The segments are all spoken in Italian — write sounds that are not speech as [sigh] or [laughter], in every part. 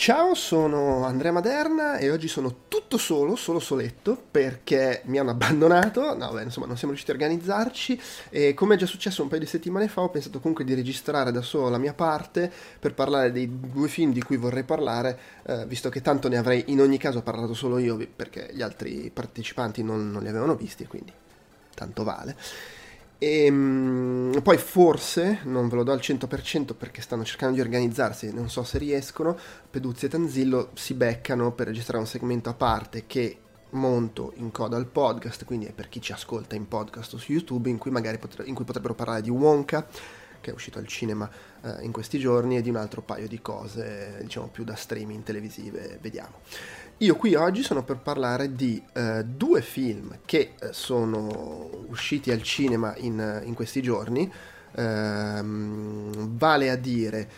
Ciao, sono Andrea Maderna e oggi sono tutto solo, solo soletto, perché mi hanno abbandonato, no beh, insomma non siamo riusciti a organizzarci e come è già successo un paio di settimane fa ho pensato comunque di registrare da solo la mia parte per parlare dei due film di cui vorrei parlare, eh, visto che tanto ne avrei in ogni caso parlato solo io perché gli altri partecipanti non, non li avevano visti quindi tanto vale. E ehm, poi forse, non ve lo do al 100% perché stanno cercando di organizzarsi, non so se riescono, Peduzzi e Tanzillo si beccano per registrare un segmento a parte che monto in coda al podcast, quindi è per chi ci ascolta in podcast o su YouTube, in cui potre- in cui potrebbero parlare di Wonka, che è uscito al cinema eh, in questi giorni, e di un altro paio di cose, diciamo più da streaming televisive, vediamo. Io qui oggi sono per parlare di eh, due film che eh, sono usciti al cinema in, in questi giorni, ehm, vale a dire,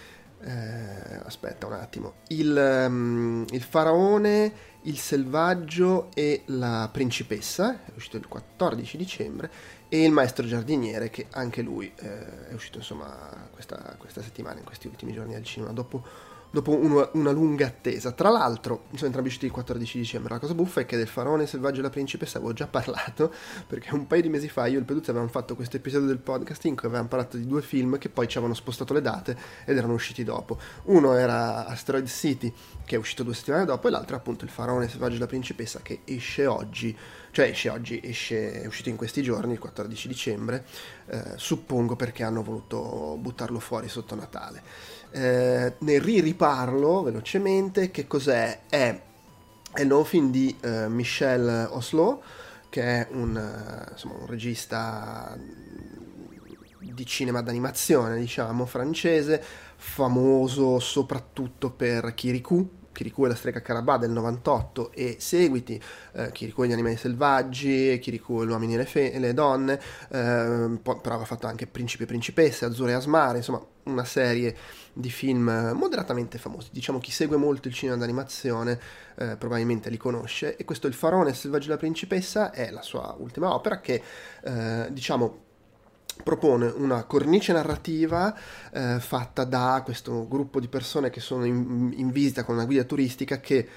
eh, aspetta un attimo, il, um, il, Faraone, il Selvaggio e la Principessa, è uscito il 14 dicembre, e il Maestro Giardiniere che anche lui eh, è uscito insomma questa, questa settimana, in questi ultimi giorni al cinema, dopo dopo una, una, lunga attesa. Tra l'altro, sono entrambi usciti il 14 dicembre. La cosa buffa è che del Faraone Selvaggio e la Principessa avevo già parlato, [laughs] perché un paio di mesi fa io e il Peduzzi avevamo fatto questo episodio del podcast in cui avevamo parlato di due film che poi ci avevano spostato le date ed erano usciti dopo. Uno era Asteroid City, che è uscito due settimane dopo, e l'altro appunto il Faraone Selvaggio e la Principessa, che esce oggi cioè esce oggi, esce, è uscito in questi giorni, il 14 dicembre, eh, suppongo perché hanno voluto buttarlo fuori sotto Natale. Eh, ne ririparlo velocemente, che cos'è? È, è il nuovo film di eh, Michel Oslo, che è un, eh, insomma, un regista di cinema d'animazione, diciamo, francese, famoso soprattutto per Kirikou, Kirikou e la strega Carabà del 98 e seguiti, eh, Kirikou e gli animali selvaggi, Kirikou e gli uomini e le, fe- le donne, eh, poi, però aveva fatto anche Principi e Principesse, Azzurre e Asmare, insomma una serie di film moderatamente famosi. Diciamo chi segue molto il cinema d'animazione eh, probabilmente li conosce e questo Il faraone selvaggio e la principessa è la sua ultima opera che eh, diciamo propone una cornice narrativa eh, fatta da questo gruppo di persone che sono in, in visita con una guida turistica che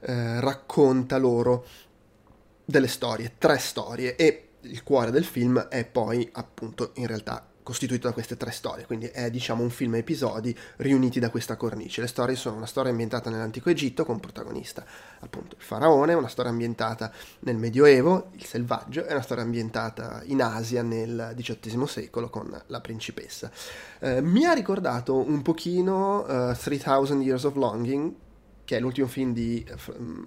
eh, racconta loro delle storie, tre storie e il cuore del film è poi appunto in realtà costituito da queste tre storie, quindi è diciamo un film a episodi riuniti da questa cornice. Le storie sono una storia ambientata nell'antico Egitto con protagonista appunto il faraone, una storia ambientata nel Medioevo, il selvaggio, e una storia ambientata in Asia nel XVIII secolo con la principessa. Eh, mi ha ricordato un pochino uh, eh, 3000 Years of Longing, che è l'ultimo film di um,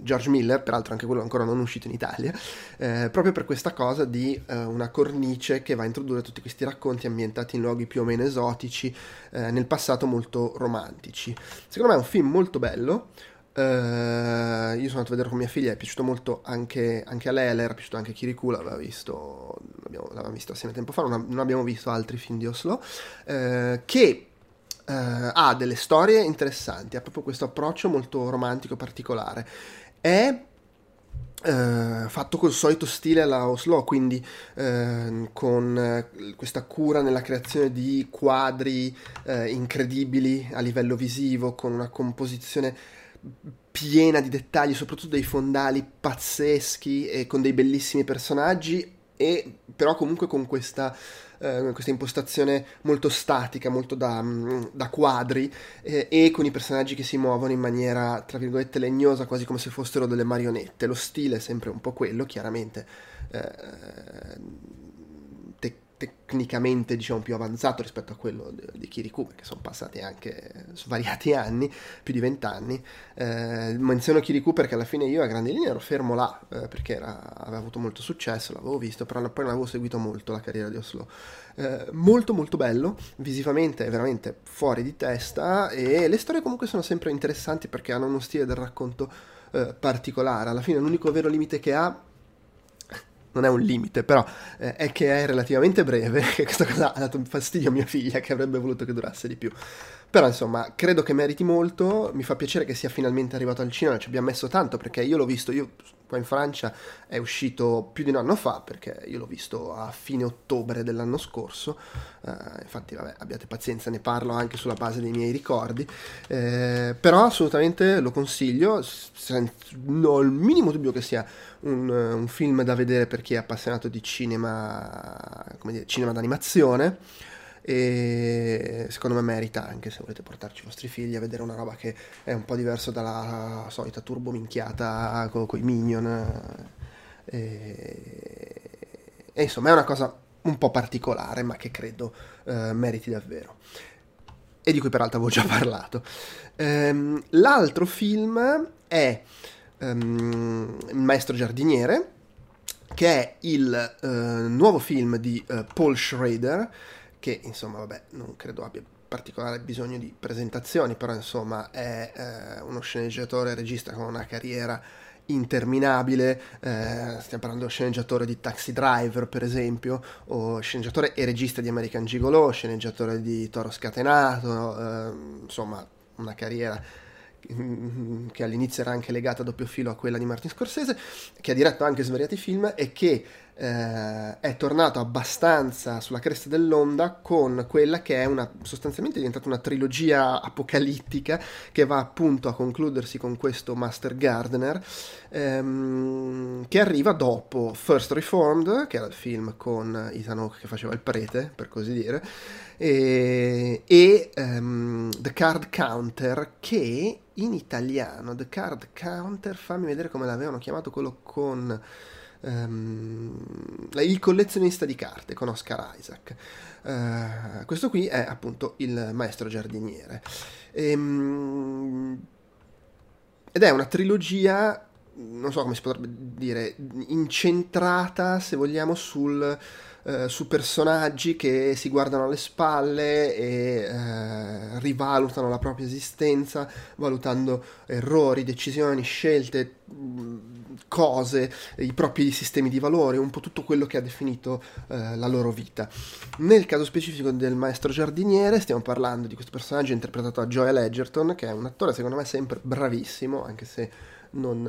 George Miller, peraltro anche quello ancora non uscito in Italia, eh, proprio per questa cosa di eh, una cornice che va a introdurre tutti questi racconti ambientati in luoghi più o meno esotici, eh, nel passato molto romantici. Secondo me è un film molto bello. Uh, io sono andato a vedere con mia figlia, è piaciuto molto anche, anche a lei, a era piaciuto anche Kirikou, l'aveva visto, l'aveva visto assieme tempo fa, non, non, abbiamo visto altri film di Oslo, uh, che uh, ha delle storie interessanti, ha proprio questo approccio molto romantico, particolare. È eh, fatto col solito stile alla Oslo, quindi eh, con eh, questa cura nella creazione di quadri incredibili a livello visivo, con una composizione piena di dettagli, soprattutto dei fondali pazzeschi e con dei bellissimi personaggi, e però comunque con questa eh, questa impostazione molto statica, molto da, mm, da quadri eh, e con i personaggi che si muovono in maniera, tra virgolette, legnosa, quasi come se fossero delle marionette. Lo stile è sempre un po' quello, chiaramente. Eh, tecnicamente diciamo più avanzato rispetto a quello di, Kirikou perché sono passati anche svariati anni più di vent'anni. Eh, menziono Kirikou perché alla fine io a grandi linee ero fermo là eh, perché era, aveva avuto molto successo l'avevo visto però poi non avevo seguito molto la carriera di Oslo. Eh, molto molto bello visivamente è veramente fuori di testa e le storie comunque sono sempre interessanti perché hanno uno stile del racconto eh, particolare. Alla fine l'unico vero limite che ha non è un limite, però eh, è che è relativamente breve, [laughs] e questa cosa ha dato fastidio a mia figlia che avrebbe voluto che durasse di più. Però insomma, credo che meriti molto, mi fa piacere che sia finalmente arrivato al cinema, ci abbiamo messo tanto perché io l'ho visto, io qua in Francia è uscito più di un anno fa perché io l'ho visto a fine ottobre dell'anno scorso, uh, infatti vabbè abbiate pazienza, ne parlo anche sulla base dei miei ricordi, eh, però assolutamente lo consiglio, non ho il minimo dubbio che sia un, un, film da vedere per chi è appassionato di cinema, come dire, cinema d'animazione e secondo me merita anche se volete portarci i vostri figli a vedere una roba che è un po' diverso dalla solita turbo minchiata con, con i minion. E, e, insomma è una cosa un po' particolare ma che credo eh, meriti davvero. E di cui peraltro avevo già [laughs] parlato. Ehm, l'altro film è um, Il maestro giardiniere che è il uh, nuovo film di uh, Paul Schrader che insomma vabbè non credo abbia particolare bisogno di presentazioni, però insomma è eh, uno sceneggiatore e regista con una carriera interminabile, eh, stiamo parlando dello sceneggiatore di Taxi Driver per esempio, o sceneggiatore e regista di American Gigolo, sceneggiatore di Toro Scatenato, eh, insomma una carriera che all'inizio era anche legata a doppio filo a quella di Martin Scorsese, che ha diretto anche svariati film e che eh, è tornato abbastanza sulla cresta dell'onda con quella che è una, sostanzialmente diventata una trilogia apocalittica che va appunto a concludersi con questo Master Gardener ehm, che arriva dopo First Reformed, che era il film con Ethan Hawke che faceva il prete, per così dire, e, e um, The Card Counter che in italiano The Card Counter, fammi vedere come l'avevano chiamato quello con um, il collezionista di carte con Oscar Isaac. Uh, questo qui è appunto il maestro giardiniere. Ehm, ed è una trilogia, non so come si potrebbe dire, incentrata, se vogliamo, sul eh, su personaggi che si guardano alle spalle e eh, rivalutano la propria esistenza, valutando errori, decisioni, scelte, mm, cose, i propri sistemi di valore, un po' tutto quello che ha definito eh, la loro vita. Nel caso specifico del maestro giardiniere stiamo parlando di questo personaggio interpretato da Joel Edgerton, che è un attore secondo me sempre bravissimo, anche se non,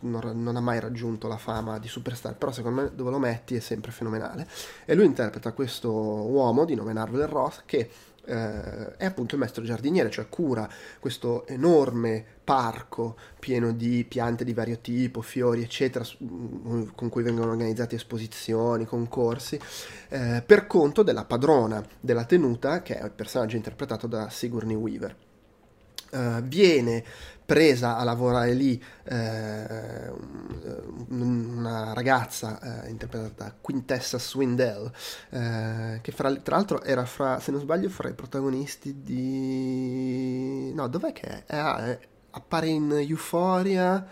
non, non, ha mai raggiunto la fama di superstar, però secondo me dove lo metti è sempre fenomenale. E lui interpreta questo uomo di nome Narvel Roth che eh, è appunto il maestro giardiniere, cioè cura questo enorme parco pieno di piante di vario tipo, fiori, eccetera, mm, con cui vengono organizzate esposizioni, concorsi, eh, per conto della padrona della tenuta, che è il personaggio interpretato da Sigourney Weaver. Uh, viene presa a lavorare lì eh, una ragazza eh, interpretata da Quintessa Swindell, eh, che fra, tra l'altro era fra, se non sbaglio, fra i protagonisti di... No, dov'è che è? Ah, appare in Euphoria,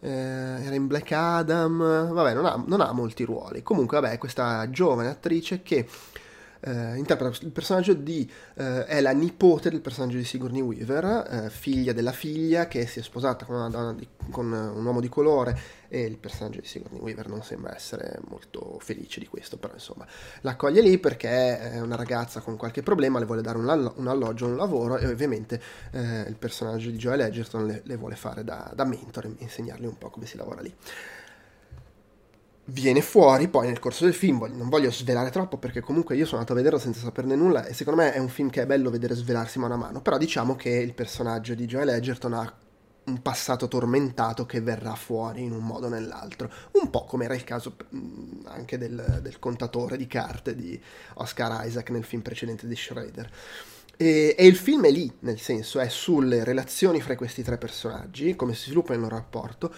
eh, era in Black Adam, vabbè, non ha, non ha molti ruoli. Comunque, vabbè, questa giovane attrice che eh, interpreta il personaggio di, eh, è la nipote del personaggio di Sigourney Weaver, eh, figlia della figlia che si è sposata con, di, con un uomo di colore e il personaggio di Sigourney Weaver non sembra essere molto felice di questo, però insomma l'accoglie lì perché è una ragazza con qualche problema, le vuole dare un, allo- un alloggio, un lavoro e ovviamente eh, il personaggio di Joel Edgerton le, le vuole fare da, da mentore e insegnargli un po' come si lavora lì viene fuori poi nel corso del film, non voglio svelare troppo perché comunque io sono andato a vederlo senza saperne nulla e secondo me è un film che è bello vedere svelarsi mano a mano, però diciamo che il personaggio di Joel Edgerton ha un passato tormentato che verrà fuori in un modo o nell'altro, un po' come era il caso anche del, del contatore di carte di Oscar Isaac nel film precedente di Schrader. E, e, il film è lì, nel senso è sulle relazioni fra questi tre personaggi, come si sviluppa il loro rapporto,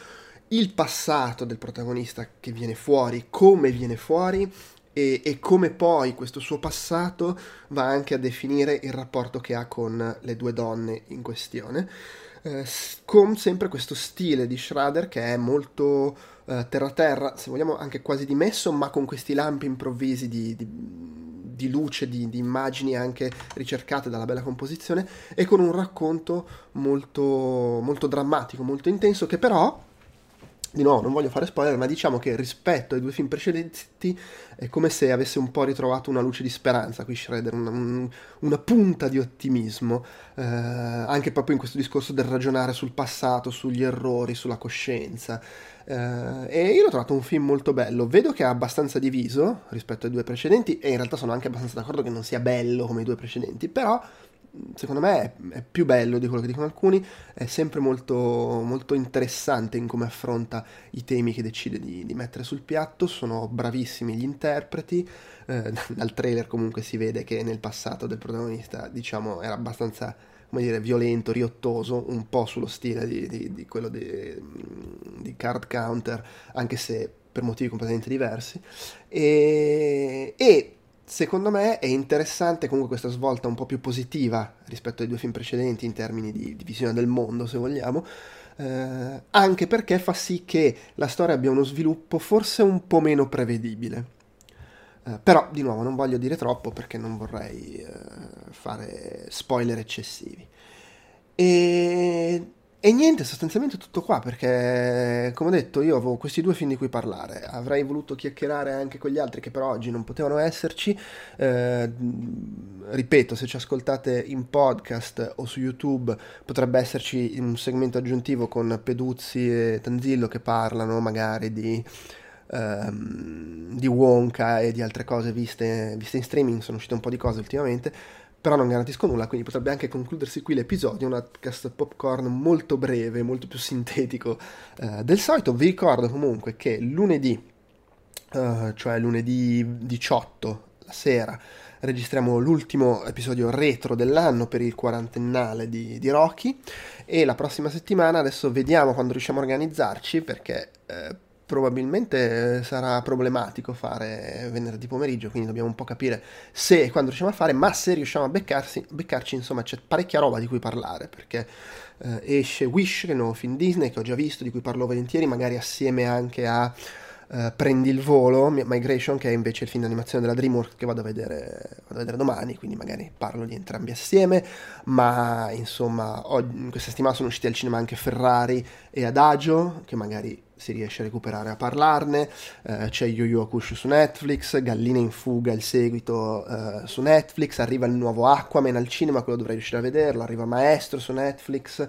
il passato del protagonista che viene fuori, come viene fuori e, e, come poi questo suo passato va anche a definire il rapporto che ha con le due donne in questione. Eh, con sempre questo stile di Schrader che è molto eh, terra-terra, se vogliamo anche quasi dimesso, ma con questi lampi improvvisi di, di, di luce, di, di, immagini anche ricercate dalla bella composizione e con un racconto molto, molto drammatico, molto intenso che però di nuovo non voglio fare spoiler, ma diciamo che rispetto ai due film precedenti è come se avesse un po' ritrovato una luce di speranza qui Shredder, una, un, una punta di ottimismo, eh, anche proprio in questo discorso del ragionare sul passato, sugli errori, sulla coscienza. Eh, e io l'ho trovato un film molto bello, vedo che è abbastanza diviso rispetto ai due precedenti e in realtà sono anche abbastanza d'accordo che non sia bello come i due precedenti, però secondo me è, è, più bello di quello che dicono alcuni, è sempre molto, molto interessante in come affronta i temi che decide di, di mettere sul piatto, sono bravissimi gli interpreti, eh, [laughs] dal trailer comunque si vede che nel passato del protagonista diciamo era abbastanza come dire, violento, riottoso, un po' sullo stile di, di, di quello di, di Card Counter, anche se per motivi completamente diversi. E, e secondo me è interessante comunque questa svolta un po' più positiva rispetto ai due film precedenti in termini di, di visione del mondo, se vogliamo, eh, anche perché fa sì che la storia abbia uno sviluppo forse un po' meno prevedibile. Eh, però, di nuovo, non voglio dire troppo perché non vorrei eh, fare spoiler eccessivi. E e niente, sostanzialmente tutto qua, perché come ho detto io avevo questi due film di cui parlare, avrei voluto chiacchierare anche con gli altri che però oggi non potevano esserci, eh, ripeto, se ci ascoltate in podcast o su YouTube potrebbe esserci un segmento aggiuntivo con Peduzzi e Tanzillo che parlano magari di... Um, di Wonka e di altre cose viste, viste in streaming, sono uscite un po' di cose ultimamente, però non garantisco nulla, quindi potrebbe anche concludersi qui l'episodio, un cast popcorn molto breve, molto più sintetico eh, del solito. Vi ricordo comunque che lunedì, eh, cioè lunedì 18, la sera, registriamo l'ultimo episodio retro dell'anno per il quarantennale di, di Rocky e la prossima settimana adesso vediamo quando riusciamo a organizzarci perché... Eh, probabilmente eh, sarà problematico fare venerdì pomeriggio, quindi dobbiamo un po' capire se e quando riusciamo a fare, ma se riusciamo a beccarsi, beccarci, insomma, c'è parecchia roba di cui parlare, perché eh, esce Wish, che è il nuovo film Disney, che ho già visto, di cui parlo volentieri, magari assieme anche a Uh, Prendi il volo, Migration, che è invece il film d'animazione della DreamWorks che vado a, vedere, vado a vedere domani, quindi magari parlo di entrambi assieme, ma insomma, in questa settimana sono usciti al cinema anche Ferrari e Adagio, che magari si riesce a recuperare a parlarne, uh, c'è Yu Yu Hakusho su Netflix, Galline in fuga, il seguito uh, su Netflix, arriva il nuovo Aquaman al cinema, quello dovrei riuscire a vederlo, arriva Maestro su Netflix,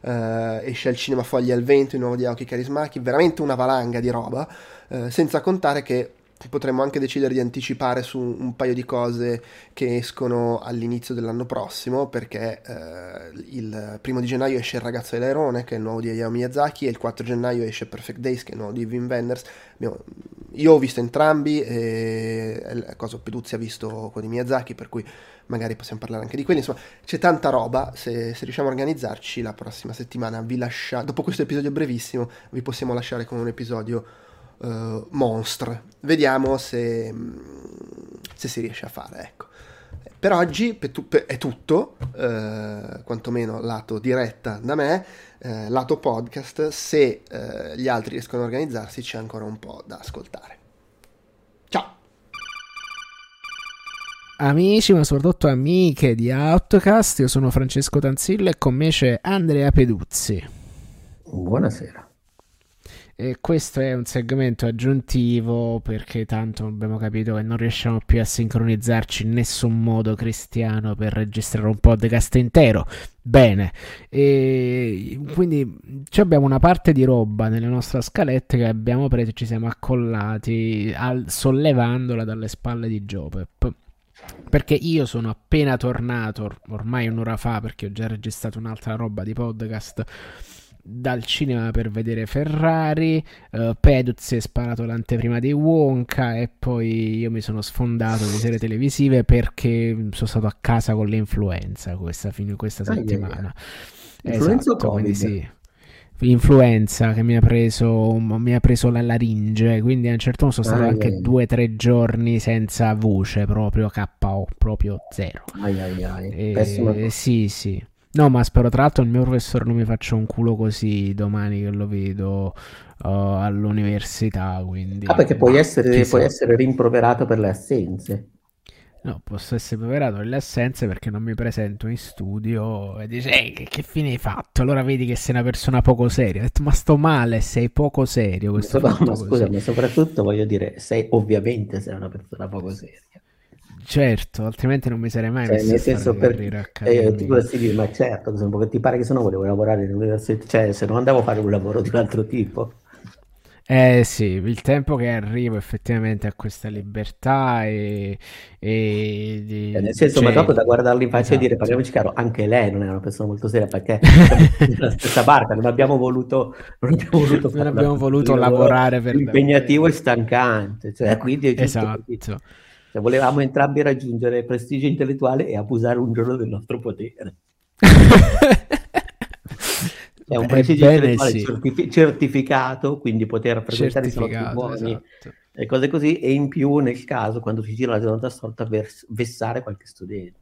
Uh, esce al cinema Fogli al vento, il nuovo di Aoki Karismaki, veramente una valanga di roba. Eh, senza contare che potremmo anche decidere di anticipare su un paio di cose che escono all'inizio dell'anno prossimo perché eh, il primo di gennaio esce Il ragazzo dell'airone che è il nuovo di Hayao Miyazaki e il 4 gennaio esce Perfect Days che è il nuovo di Wim Wenders. Io ho visto entrambi e cosa Peduzzi ha visto quello di Miyazaki per cui magari possiamo parlare anche di quelli. Insomma c'è tanta roba. Se, se riusciamo a organizzarci la prossima settimana vi lascia dopo questo episodio brevissimo vi possiamo lasciare con un episodio uh, monstre. Vediamo se, se, si riesce a fare, ecco. Per oggi è tutto, eh, quantomeno lato diretta da me, eh, lato podcast, se eh, gli altri riescono a organizzarsi c'è ancora un po' da ascoltare. Ciao! amici, ma soprattutto amiche di Outcast. Io sono Francesco Tanzillo e con me c'è Andrea Peduzzi. Buonasera. E questo è un segmento aggiuntivo perché tanto abbiamo capito che non riusciamo più a sincronizzarci in nessun modo cristiano per registrare un podcast intero. Bene, e quindi abbiamo una parte di roba nelle nostre scalette che abbiamo preso e ci siamo accollati al, sollevandola dalle spalle di Jopep perché io sono appena tornato ormai un'ora fa perché ho già registrato un'altra roba di podcast dal cinema per vedere Ferrari, uh, Peduz si è sparato l'anteprima di Wonka e poi io mi sono sfondato di serie televisive perché sono stato a casa con l'influenza questa, fine, questa settimana. Ah, yeah. Esatto, quindi sì. Influenza che mi ha preso, mi ha preso la laringe, quindi a un certo punto sono stato ah, anche yeah. due o tre giorni senza voce, proprio KO, proprio zero. Ai, ai, ai. E, sì, sì. No, ma spero tra l'altro il mio professore non mi faccia un culo così domani che lo vedo uh, all'università. Quindi... Ah, perché puoi essere, puoi essere rimproverato per le assenze. No, posso essere preparato per le assenze perché non mi presento in studio e dice Ehi, che, che, fine hai fatto? Allora vedi che sei una persona poco seria. Ho detto, ma sto male, sei poco serio. Questo ma, ma scusa, ma soprattutto voglio dire, sei ovviamente sei una persona poco seria. Certo, altrimenti non mi sarei mai cioè, messo nel senso per eh, potresti dire, ma certo, perché ti pare che se no volevo lavorare nell'università, cioè se non andavo a fare un lavoro di un altro tipo. Eh sì, il tempo che arrivo effettivamente a questa libertà e... e di... eh, nel senso, cioè... ma dopo da guardarli in faccia esatto. e dire, parliamoci chiaro, anche lei non è una persona molto seria perché [laughs] nella stessa barca, non abbiamo voluto, non abbiamo voluto, non abbiamo voluto lavorare per... Impegnativo e stancante, cioè quindi... Esatto. Cioè, volevamo entrambi raggiungere prestigio intellettuale e abusare un giorno del nostro potere. [laughs] È un prestigio Bene, intellettuale sì. certifi- certificato, quindi poter presentare i slotti buoni esatto. e cose così, e in più nel caso, quando si gira la giornata storta, vers- vessare qualche studente.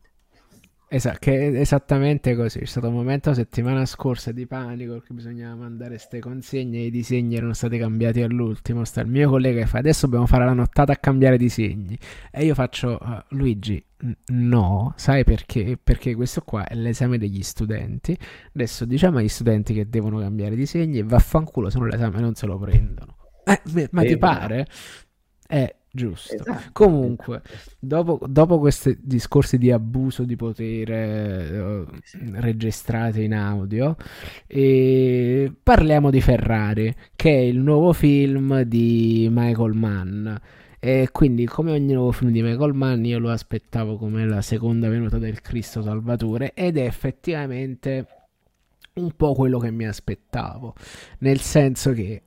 Esatto, che è esattamente così. C'è stato un momento settimana scorsa di panico perché bisognava mandare queste consegne e i disegni erano stati cambiati all'ultimo. Sta il mio collega che fa adesso dobbiamo fare la nottata a cambiare disegni. E io faccio uh, Luigi, no, sai perché? Perché questo qua è l'esame degli studenti. Adesso diciamo agli studenti che devono cambiare disegni e vaffanculo se non l'esame non se lo prendono. Eh, ma ti pare? Eh, Giusto. Esatto. Comunque, dopo, dopo, questi discorsi di abuso di potere uh, registrati in audio, eh, parliamo di Ferrari, che è il nuovo film di Michael Mann. E quindi, come ogni nuovo film di Michael Mann, io lo aspettavo come la seconda venuta del Cristo Salvatore, ed è effettivamente un po' quello che mi aspettavo. Nel senso che,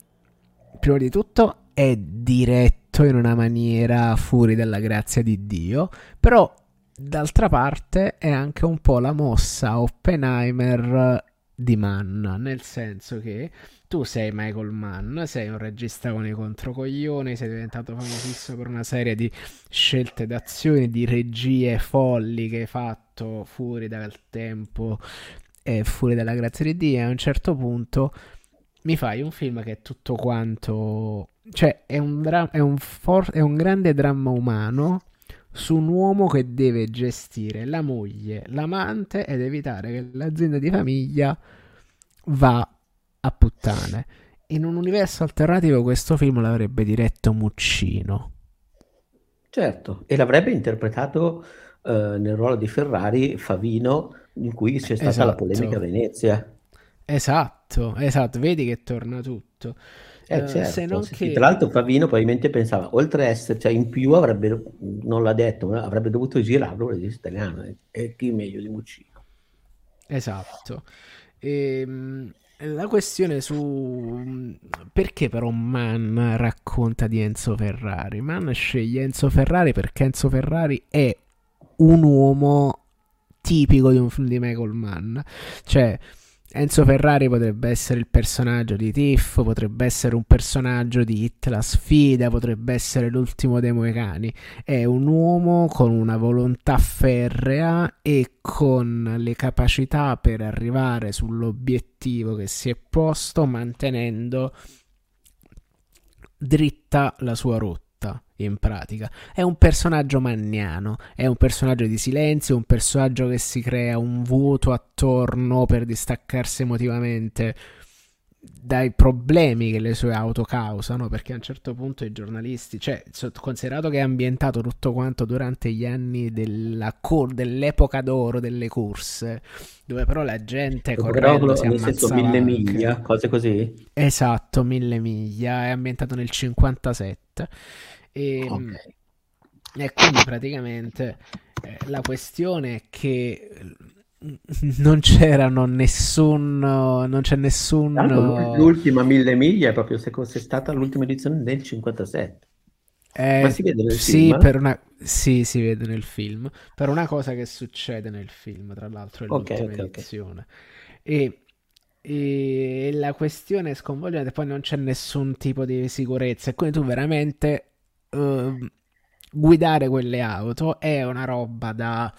prima di tutto, è diretto fatto in una maniera fuori dalla grazia di Dio, però d'altra parte è anche un po' la mossa Oppenheimer di Mann, nel senso che tu sei Michael Mann, sei un regista con i controcoglioni, sei diventato famosissimo per una serie di scelte d'azione, di regie folli che hai fatto fuori dal tempo e fuori dalla grazia di Dio. E a un certo punto mi fai un film che è tutto quanto cioè, è un, dra- è, un for- è un grande dramma umano su un uomo che deve gestire la moglie, l'amante ed evitare che l'azienda di famiglia va a puttane. In un universo alternativo questo film l'avrebbe diretto Muccino. Certo, e l'avrebbe interpretato uh, nel ruolo di Ferrari Favino, in cui c'è stata esatto. la polemica a Venezia. Esatto, esatto, vedi che torna tutto. Eh, certo. se non sì, che... Tra l'altro Favino probabilmente pensava, oltre a essere, cioè in più avrebbe, non l'ha detto, ma avrebbe dovuto girarlo un regista italiano, e chi meglio di Muccino. Esatto. E, ehm, la questione su perché però Mann racconta di Enzo Ferrari? Mann sceglie Enzo Ferrari perché Enzo Ferrari è un uomo tipico di un film di Michael Mann, cioè Enzo Ferrari potrebbe essere il personaggio di Tiff, potrebbe essere un personaggio di Hit la sfida, potrebbe essere l'ultimo dei Moicani. È un uomo con una volontà ferrea e con le capacità per arrivare sull'obiettivo che si è posto mantenendo dritta la sua rotta in pratica. È un personaggio manniano, è un personaggio di silenzio, un personaggio che si crea un vuoto attorno per distaccarsi emotivamente dai problemi che le sue auto causano, perché a un certo punto i giornalisti, cioè, considerato che è ambientato tutto quanto durante gli anni della cor- dell'epoca d'oro delle corse, dove però la gente correndo si ammazzava mille miglia, cose così? Esatto, mille miglia, è ambientato nel 57 e, okay. e quindi praticamente eh, la questione è che [laughs] non c'erano nessun non c'è nessun l'ultima mille miglia è proprio se fosse stata l'ultima edizione del 57 eh, ma si vede nel sì, film? Per una... sì, si vede nel film per una cosa che succede nel film tra l'altro è l'ultima okay, edizione okay. E, e la questione è sconvolgente poi non c'è nessun tipo di sicurezza e quindi tu veramente uh, guidare quelle auto è una roba da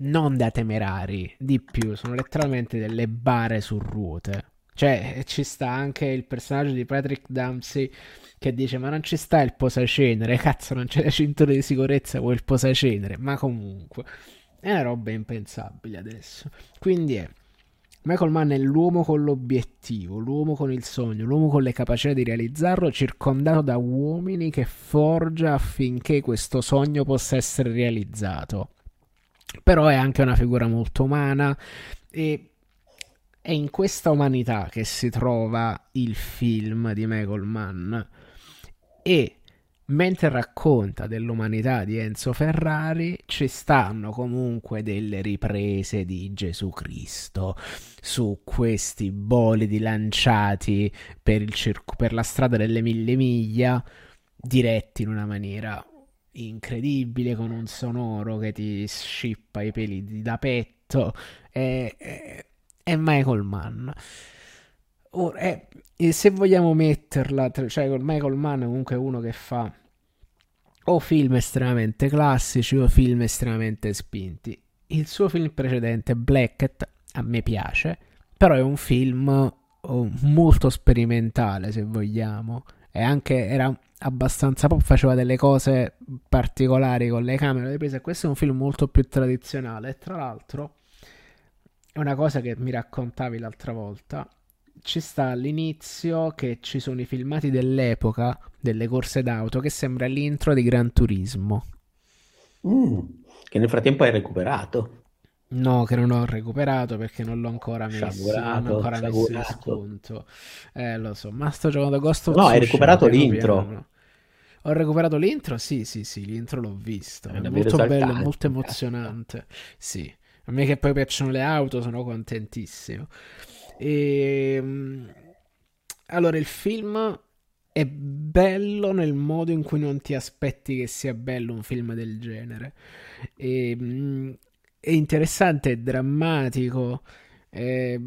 non da temerari, di più, sono letteralmente delle bare su ruote. Cioè, ci sta anche il personaggio di Patrick Dempsey che dice: Ma non ci sta il posacenere, cazzo, non c'è la cintura di sicurezza o il posacenere. Ma comunque, è una roba impensabile adesso. Quindi è. Michael Mann è l'uomo con l'obiettivo, l'uomo con il sogno, l'uomo con le capacità di realizzarlo, circondato da uomini che forgia affinché questo sogno possa essere realizzato. Però è anche una figura molto umana e è in questa umanità che si trova il film di Michael Mann. E mentre racconta dell'umanità di Enzo Ferrari ci stanno comunque delle riprese di Gesù Cristo su questi bolidi lanciati per, circo, per la strada delle mille miglia diretti in una maniera incredibile con un sonoro che ti scippa i peli da petto. È, è, è Michael Mann Ora, è, se vogliamo metterla cioè Michael Mann è comunque uno che fa o film estremamente classici o film estremamente spinti il suo film precedente Blackett a me piace però è un film oh, molto sperimentale se vogliamo e anche era abbastanza pop, faceva delle cose particolari con le camere riprese. Questo è un film molto più tradizionale. E tra l'altro, è una cosa che mi raccontavi l'altra volta. Ci sta all'inizio che ci sono i filmati dell'epoca delle corse d'auto che sembra l'intro di Gran Turismo. Mm, che nel frattempo hai recuperato. No, che non ho recuperato perché non l'ho ancora messo. Non ho ancora messo in sconto. Eh, lo so, ma sto giocando Ghost of No, hai recuperato l'intro. Piano. Ho recuperato l'intro? Sì, sì, sì, l'intro l'ho visto. È, è molto bello, molto emozionante. Sì, a me che poi piacciono le auto sono contentissimo. E... Ehm, allora, il film è bello nel modo in cui non ti aspetti che sia bello un film del genere. E ehm, è interessante, è drammatico. È,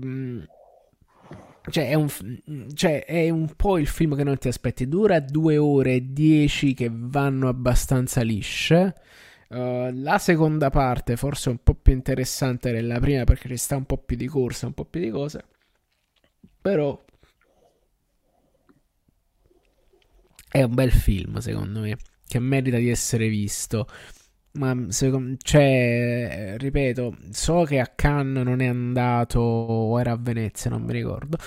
cioè è, un, cioè è, un, po' il film che non ti aspetti. Dura due ore e dieci che vanno abbastanza lisce. Uh, la seconda parte forse è un po' più interessante della prima perché ci sta un po' più di corsa, un po' più di cose. Però è un bel film secondo me che merita di essere visto. Ma secondo, cioè, ripeto, so che a Cannes non è andato, o era a Venezia, non mi ricordo.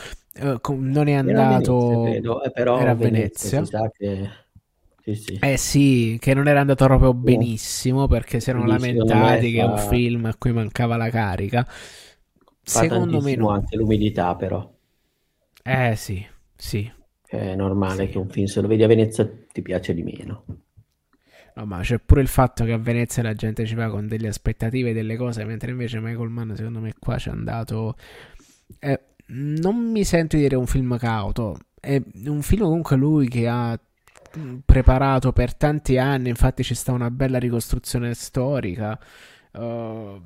Uh, non è andato, Venezia, eh, però era a Venezia. Venezia. Che... Sì, sì. Eh sì, che non era andato proprio benissimo perché si erano lamentati che è un film a cui mancava la carica. Secondo me no. anche l'umidità però. Eh sì, sì. È normale sì. che un film se lo vedi a Venezia ti piace di meno. No, ma c'è pure il fatto che a Venezia la gente ci va con delle aspettative e delle cose, mentre invece Michael Mann, secondo me, qua ci è andato. Eh, non mi sento di dire un film cauto. È un film comunque lui che ha preparato per tanti anni. Infatti, ci sta una bella ricostruzione storica. Uh,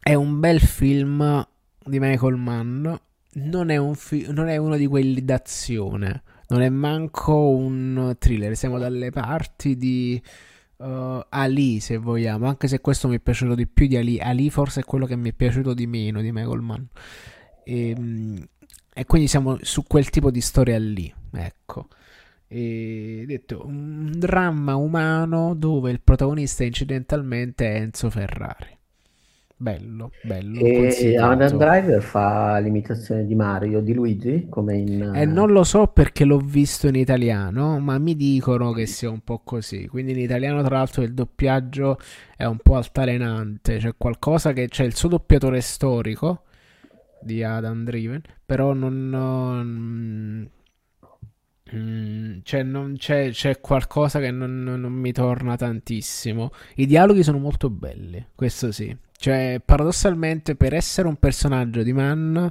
è un bel film di Michael Mann. Non è, un fi- non è uno di quelli d'azione non è manco un thriller, siamo dalle parti di uh, Ali se vogliamo, anche se questo mi è piaciuto di più di Ali, Ali forse è quello che mi è piaciuto di meno di Michael Mann. E, ehm, e quindi siamo su quel tipo di storia lì, ecco. E detto un dramma umano dove il protagonista incidentalmente è Enzo Ferrari. Bello, bello. E Adam Driver fa l'imitazione di Mario, di Luigi, come in... Eh, non lo so perché l'ho visto in italiano, ma mi dicono che sia un po' così. Quindi in italiano, tra l'altro, il doppiaggio è un po' altalenante. C'è qualcosa che... C'è il suo doppiatore storico di Adam Driven, però non... non Mm, cioè non c'è, c'è, qualcosa che non, non, mi torna tantissimo. I dialoghi sono molto belli, questo sì. Cioè, paradossalmente, per essere un personaggio di Mann,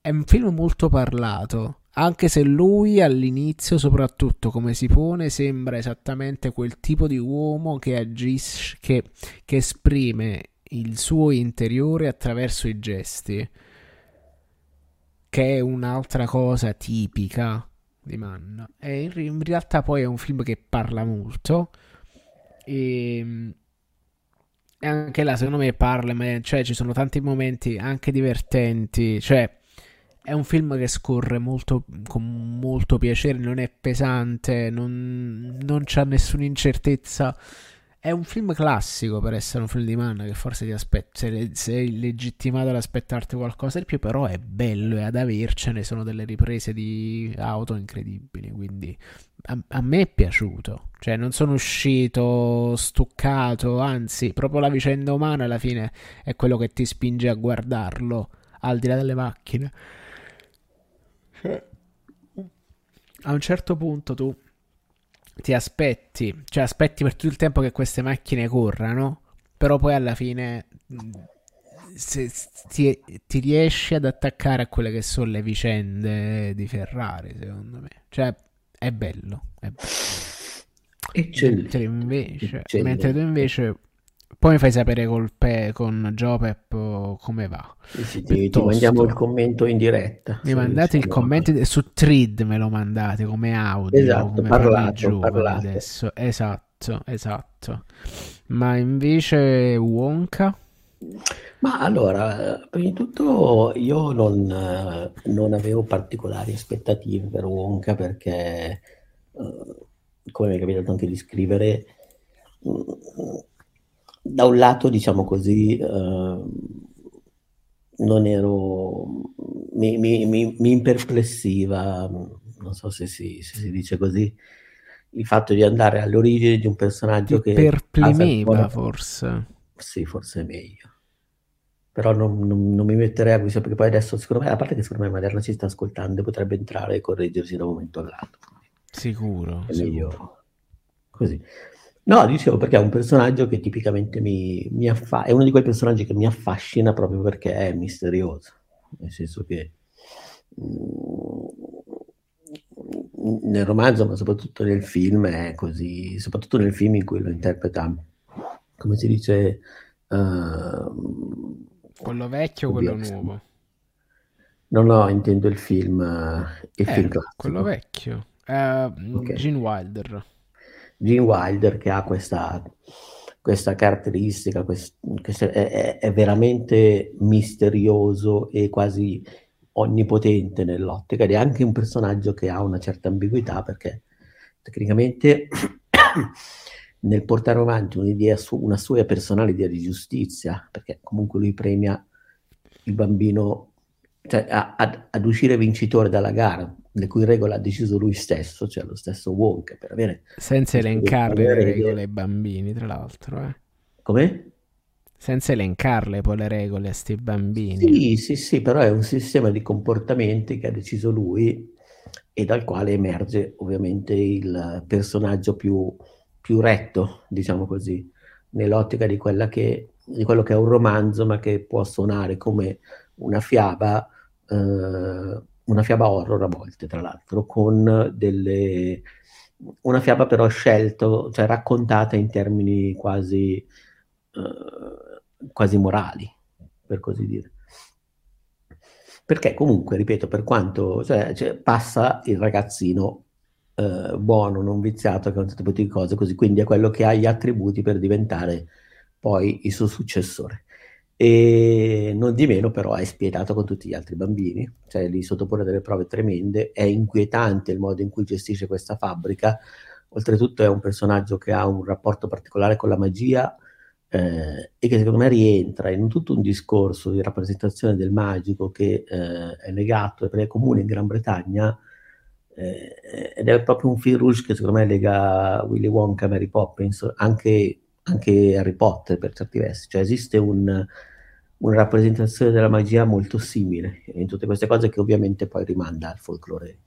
è un film molto parlato. Anche se lui all'inizio, soprattutto come si pone, sembra esattamente quel tipo di uomo che agisce, che, che esprime il suo interiore attraverso i gesti, che è un'altra cosa tipica di Mann. In, realtà poi è un film che parla molto. E, e anche là, secondo me, parla, ma cioè ci sono tanti momenti anche divertenti. Cioè, è un film che scorre molto, con molto piacere, non è pesante, non, non c'ha nessuna incertezza è un film classico per essere un film di Manna che forse ti aspetta, sei, sei legittimato ad aspettarti qualcosa di più, però è bello e ad avercene sono delle riprese di auto incredibili, quindi a, a me è piaciuto, cioè non sono uscito stuccato, anzi proprio la vicenda umana alla fine è quello che ti spinge a guardarlo al di là delle macchine. A un certo punto tu ti aspetti, cioè aspetti per tutto il tempo che queste macchine corrano, però poi alla fine mm, se, ti, ti, riesci ad attaccare a quelle che sono le vicende di Ferrari, secondo me. Cioè, è bello. È bello. Mentre invece, mentre tu invece poi mi fai sapere col pe- con Jopep come va. Sì, sì, ti, ti, mandiamo il commento in diretta. Mi mandate il commento di- su Trid, me lo mandate come audio. Esatto, come parlato, parlate. adesso. Esatto, esatto. Ma invece Wonka? Ma allora, prima di tutto io non, non avevo particolari aspettative per Wonka perché, uh, come mi è capitato anche di scrivere, da un lato, diciamo così, eh, non ero, mi, mi, mi, mi, imperplessiva, non so se si, se si, dice così, il fatto di andare all'origine di un personaggio Ti che... Perplimeva forse. Sì, forse è meglio. Però non, non, non mi metterei a questo perché poi adesso, secondo me, a parte che secondo me Maderna ci sta ascoltando, potrebbe entrare e correggersi da un momento all'altro. Sicuro. È meglio sicuro. così. No, dicevo perché è un personaggio che tipicamente mi, mi affa- è uno di quei personaggi che mi affascina proprio perché è misterioso, nel senso che mm, nel romanzo, ma soprattutto nel film è così, soprattutto nel film in cui lo interpreta, come si dice, uh, quello vecchio o quello nuovo? No, no, intendo il film, uh, il eh, film classico. Quello vecchio, uh, okay. Gene Wilder. Gene Wilder che ha questa, questa caratteristica, quest, questa, è, è, veramente misterioso e quasi onnipotente nell'ottica ed è anche un personaggio che ha una certa ambiguità perché tecnicamente [coughs] nel portare avanti un'idea su, una sua personale idea di giustizia, perché comunque lui premia il bambino cioè, a, ad, ad uscire vincitore dalla gara, le cui regole ha deciso lui stesso, cioè lo stesso Wonka, per avere... Senza elencarle le regole ai bambini, tra l'altro. Eh. Come? Senza elencarle poi le regole a questi bambini. Sì, sì, sì, però è un sistema di comportamenti che ha deciso lui e dal quale emerge ovviamente il personaggio più, più retto, diciamo così, nell'ottica di, che, di quello che è un romanzo, ma che può suonare come una fiaba eh, una fiaba horror a volte, tra l'altro, con delle... una fiaba però scelta, cioè raccontata in termini quasi, eh, quasi morali, per così dire. Perché comunque, ripeto, per quanto cioè, cioè, passa il ragazzino eh, buono, non viziato, che ha un certo tipo di cose così, quindi è quello che ha gli attributi per diventare poi il suo successore. E non di meno però è spietato con tutti gli altri bambini, cioè li sottopone delle prove tremende, è inquietante il modo in cui gestisce questa fabbrica, oltretutto è un personaggio che ha un rapporto particolare con la magia eh, e che secondo me rientra in tutto un discorso di rappresentazione del magico che eh, è legato e comune in Gran Bretagna eh, ed è proprio un fil rouge che secondo me lega Willy Wonka a Mary Poppins, anche, anche Harry Potter per certi versi, cioè esiste un una rappresentazione della magia molto simile in tutte queste cose che ovviamente poi rimanda al folklore,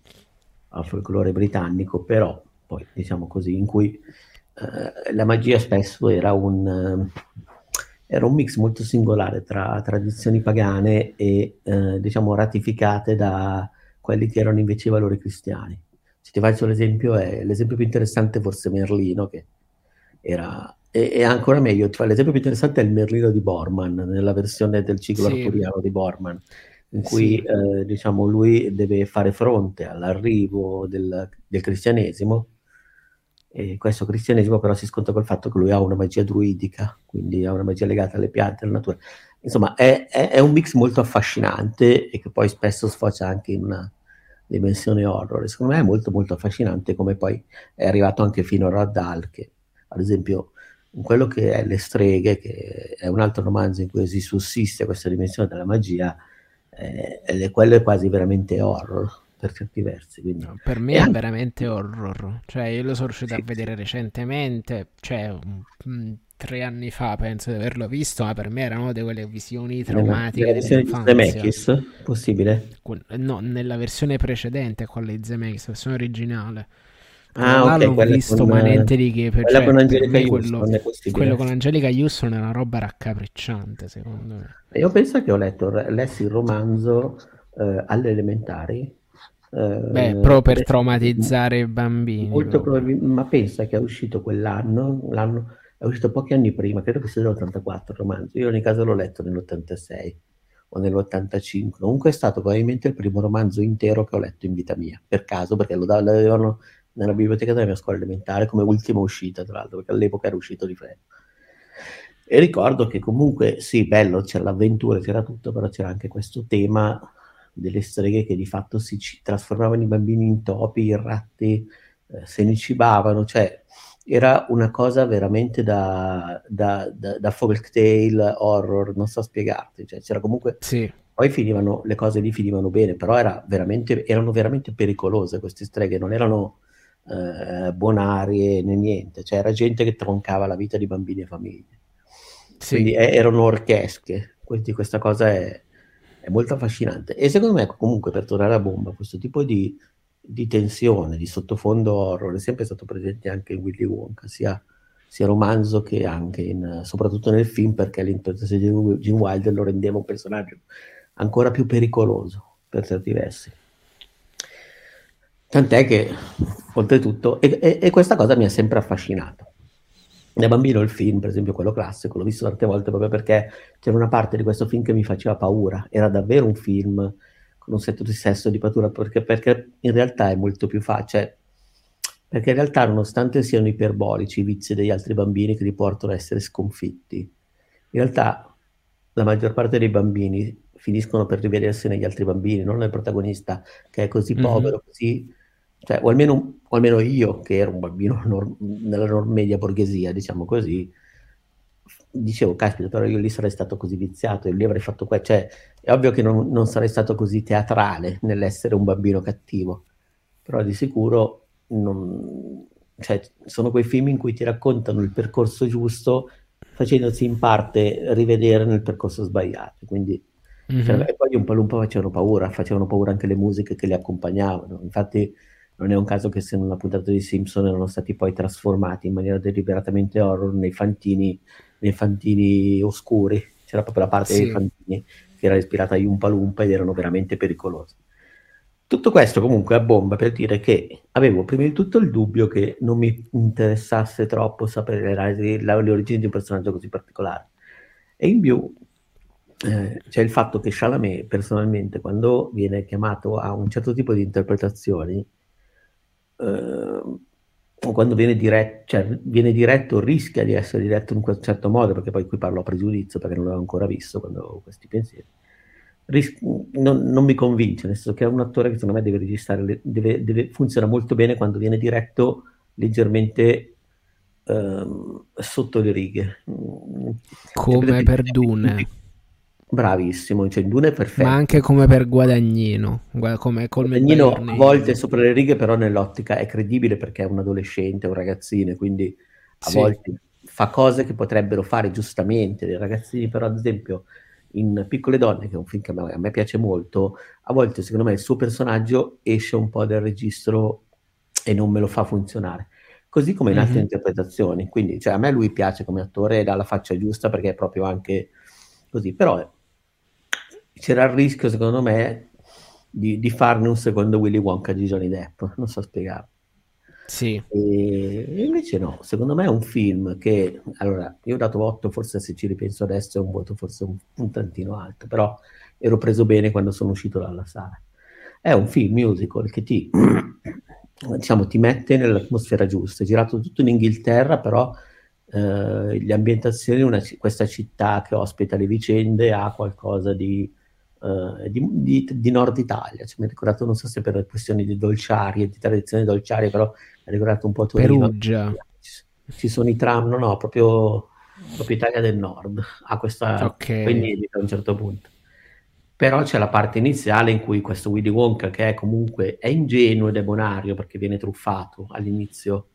al folklore britannico, però poi diciamo così, in cui eh, la magia spesso era un, eh, era un mix molto singolare tra tradizioni pagane e eh, diciamo ratificate da quelli che erano invece i valori cristiani. Se ti faccio l'esempio, è l'esempio più interessante forse Merlino, che era e, e, ancora meglio, cioè, l'esempio più interessante è il Merlino di Borman, nella versione del ciclo sì. arturiano di Borman, in cui sì. eh, diciamo, lui deve fare fronte all'arrivo del, del cristianesimo e questo cristianesimo però si scontra col fatto che lui ha una magia druidica, quindi ha una magia legata alle piante, alla natura. Insomma, è, è, è un mix molto affascinante e che poi spesso sfocia anche in una dimensione horror. Secondo me è molto molto affascinante come poi è arrivato anche fino a Raddal, che ad esempio quello che è Le streghe, che è un altro romanzo in cui si sussiste questa dimensione della magia, eh, ed è quello è quasi veramente horror per certi versi. Quindi... No, per me è, anche... veramente horror. Cioè, io lo sono riuscito sì, a vedere recentemente, cioè um, tre anni fa penso di averlo visto, ma per me era una di quelle visioni traumatiche. Nella versione di Zemeckis? Possibile? No, nella versione precedente, quella di Zemeckis, la versione originale. Ah, ok, l'ho visto, con, ma niente di che. Per, cioè, con Angelica quello, quello, con Angelica Houston è una roba raccapricciante, secondo me. Io penso che ho letto, lessi il romanzo eh, alle elementari. Eh, Beh, proprio per traumatizzare i bambini. Molto probabil- ma pensa che è uscito quell'anno, l'anno, è uscito pochi anni prima, credo che sia dell'84 il romanzo. Io in ogni caso l'ho letto nell'86 o nell'85. Comunque è stato probabilmente il primo romanzo intero che ho letto in vita mia, per caso, perché lo avevano nella biblioteca della mia scuola elementare come ultima uscita, tra l'altro, perché all'epoca era uscito di freddo. E ricordo che comunque, sì, bello, c'era l'avventura, c'era tutto, però c'era anche questo tema delle streghe che di fatto si trasformavano i bambini in topi, in ratti, eh, se ne cibavano, cioè era una cosa veramente da, da, da, da folk tale, horror, non so spiegarti, cioè c'era comunque... Sì. Poi finivano, le cose lì finivano bene, però era veramente, erano veramente pericolose queste streghe, non erano eh, bonarie né niente, cioè era gente che troncava la vita di bambini e famiglie. Sì. Quindi è, erano orchesche, quindi questa cosa è, è, molto affascinante. E secondo me, comunque, per tornare a bomba, questo tipo di, di tensione, di sottofondo horror è sempre stato presente anche in Willy Wonka, sia, sia romanzo che anche in, soprattutto nel film, perché l'interpretazione di Gene Wilder lo rendeva un personaggio ancora più pericoloso per certi versi. Tant'è che, oltretutto, e, e, e, questa cosa mi ha sempre affascinato. Da bambino il film, per esempio quello classico, l'ho visto tante volte proprio perché c'era una parte di questo film che mi faceva paura. Era davvero un film con un senso di sesso di paura, perché, perché in realtà è molto più facile. Perché in realtà, nonostante siano iperbolici i vizi degli altri bambini che li portano a essere sconfitti, in realtà la maggior parte dei bambini finiscono per rivedersi negli altri bambini, non nel protagonista che è così mm-hmm. povero, così cioè, o, almeno, o almeno io, che ero un bambino [laughs] nor- nella norm- media borghesia, diciamo così, dicevo, caspita, però io lì sarei stato così viziato, io lì avrei fatto questo, cioè, è ovvio che non, non, sarei stato così teatrale nell'essere un bambino cattivo, però di sicuro non, cioè, sono quei film in cui ti raccontano il percorso giusto facendosi in parte rivedere nel percorso sbagliato, quindi mm-hmm. cioè, e poi un po' un po' facevano paura, facevano paura anche le musiche che li accompagnavano, infatti non è un caso che se in una puntata di Simpson erano stati poi trasformati in maniera deliberatamente horror nei fantini, nei fantini oscuri. C'era proprio la parte sì. dei fantini che era ispirata a Yumpa Lumpa ed erano veramente pericolosi. Tutto questo comunque a bomba per dire che avevo prima di tutto il dubbio che non mi interessasse troppo sapere le, le origini di un personaggio così particolare. E in più eh, c'è il fatto che Chalamet personalmente quando viene chiamato a un certo tipo di interpretazioni eh, quando viene diretto, cioè, viene diretto rischia di essere diretto in un certo modo, perché poi qui parlo a pregiudizio perché non l'avevo ancora visto quando ho questi pensieri. Ris- non, non, mi convince, nel senso che è un attore che secondo me deve registrare, deve, deve, funziona molto bene quando viene diretto leggermente ehm, sotto le righe. Come per Dune. Bravissimo, cioè Dune è perfetto. Ma anche come per Guadagnino. Come Guadagnino a volte sopra le righe, però nell'ottica è credibile perché è un adolescente, un ragazzino, quindi a sì. volte fa cose che potrebbero fare giustamente dei ragazzini, però ad esempio in Piccole Donne, che è un film che a me, a me piace molto, a volte secondo me il suo personaggio esce un po' dal registro e non me lo fa funzionare. Così come in altre mm-hmm. interpretazioni. Quindi, cioè, a me lui piace come attore e dà la faccia giusta perché è proprio anche così. Però c'era il rischio, secondo me, di, di farne un secondo Willy Wonka di Johnny Depp. Non so spiegare. Sì. E invece no, secondo me è un film che, allora, io ho dato 8, forse se ci ripenso adesso è un voto forse un, un tantino alto, però ero preso bene quando sono uscito dalla sala. È un film musical che ti, [clears throat] diciamo, ti mette nell'atmosfera giusta, è girato tutto in Inghilterra, però eh, le ambientazioni, una, questa città che ospita le vicende ha qualcosa di uh, di, di, di, Nord Italia. Cioè, mi ha ricordato, non so se per questioni di dolciarie, di tradizioni dolciarie, però mi ha ricordato un po' Torino. Perugia. Ci, ci sono i tram, no, no, proprio, proprio Italia del Nord. Ha questa okay. quindi a un certo punto. Però c'è la parte iniziale in cui questo Willy Wonka, che è comunque è ingenuo ed è bonario perché viene truffato all'inizio,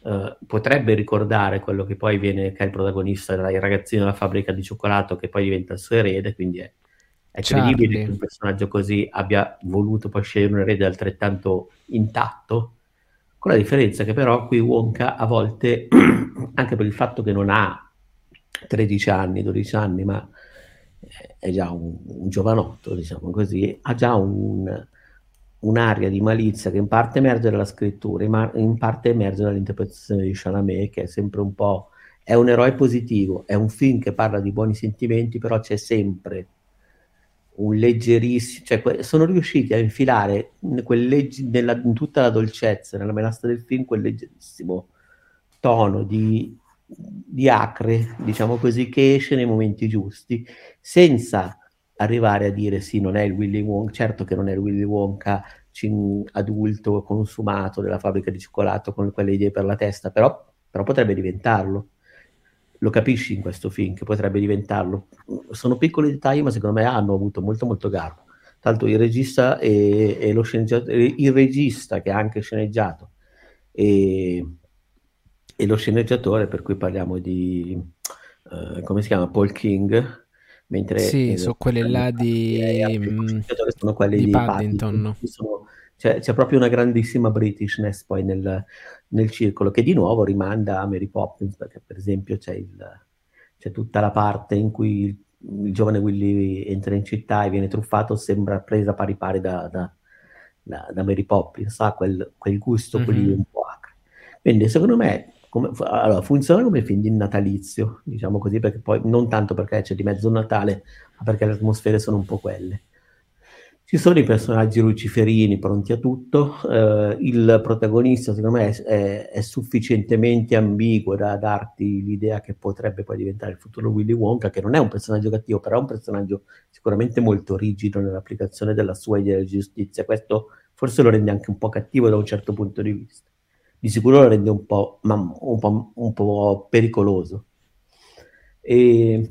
Uh, potrebbe ricordare quello che poi viene, che è il protagonista, il ragazzino della fabbrica di cioccolato che poi diventa il suo erede, quindi è è credibile che un personaggio così abbia voluto poi scegliere un erede altrettanto intatto, con la differenza che però qui Wonka a volte, [clears throat] anche per il fatto che non ha 13 anni, 12 anni, ma è già un, un giovanotto, diciamo così, ha già un, un'aria di malizia che in parte emerge dalla scrittura, in parte emerge dall'interpretazione di Chalamet, che è sempre un po'... è un eroe positivo, è un film che parla di buoni sentimenti, però c'è sempre un leggerissimo, cioè sono riusciti a infilare legge, nella, in tutta la dolcezza, nella melasta del film, quel leggerissimo tono di, di acre, diciamo così, che esce nei momenti giusti, senza arrivare a dire sì, non è il Willy Wonka, certo che non è il Willy Wonka adulto, consumato della fabbrica di cioccolato con quelle idee per la testa, però, però potrebbe diventarlo lo capisci in questo film che potrebbe diventarlo. Sono piccoli dettagli, ma secondo me hanno avuto molto molto garbo. Tanto il regista e, e lo sceneggiatore, il regista che ha anche sceneggiato e, e lo sceneggiatore, per cui parliamo di uh, come si chiama Paul King. Mentre sì, sono quelle là di, mm, sono quelli di, di Paddington. Paddington. Sono, c'è, c'è, proprio una grandissima Britishness poi nel, nel, circolo, che di nuovo rimanda a Mary Poppins, perché per esempio c'è, il, c'è tutta la parte in cui il, il, giovane Willy entra in città e viene truffato, sembra presa pari pari da, da, da, da Mary Poppins, ha quel, quel gusto mm-hmm. un po' acre. Quindi secondo me come, allora, funziona come film di natalizio, diciamo così, perché poi non tanto perché c'è di mezzo Natale, ma perché le atmosfere sono un po' quelle. Ci sono i personaggi luciferini pronti a tutto, eh, il protagonista secondo me è, è, sufficientemente ambiguo da darti l'idea che potrebbe poi diventare il futuro Willy Wonka, che non è un personaggio cattivo, però è un personaggio sicuramente molto rigido nell'applicazione della sua idea di giustizia. Questo forse lo rende anche un po' cattivo da un certo punto di vista. Di sicuro lo rende un po', un po', un po pericoloso. E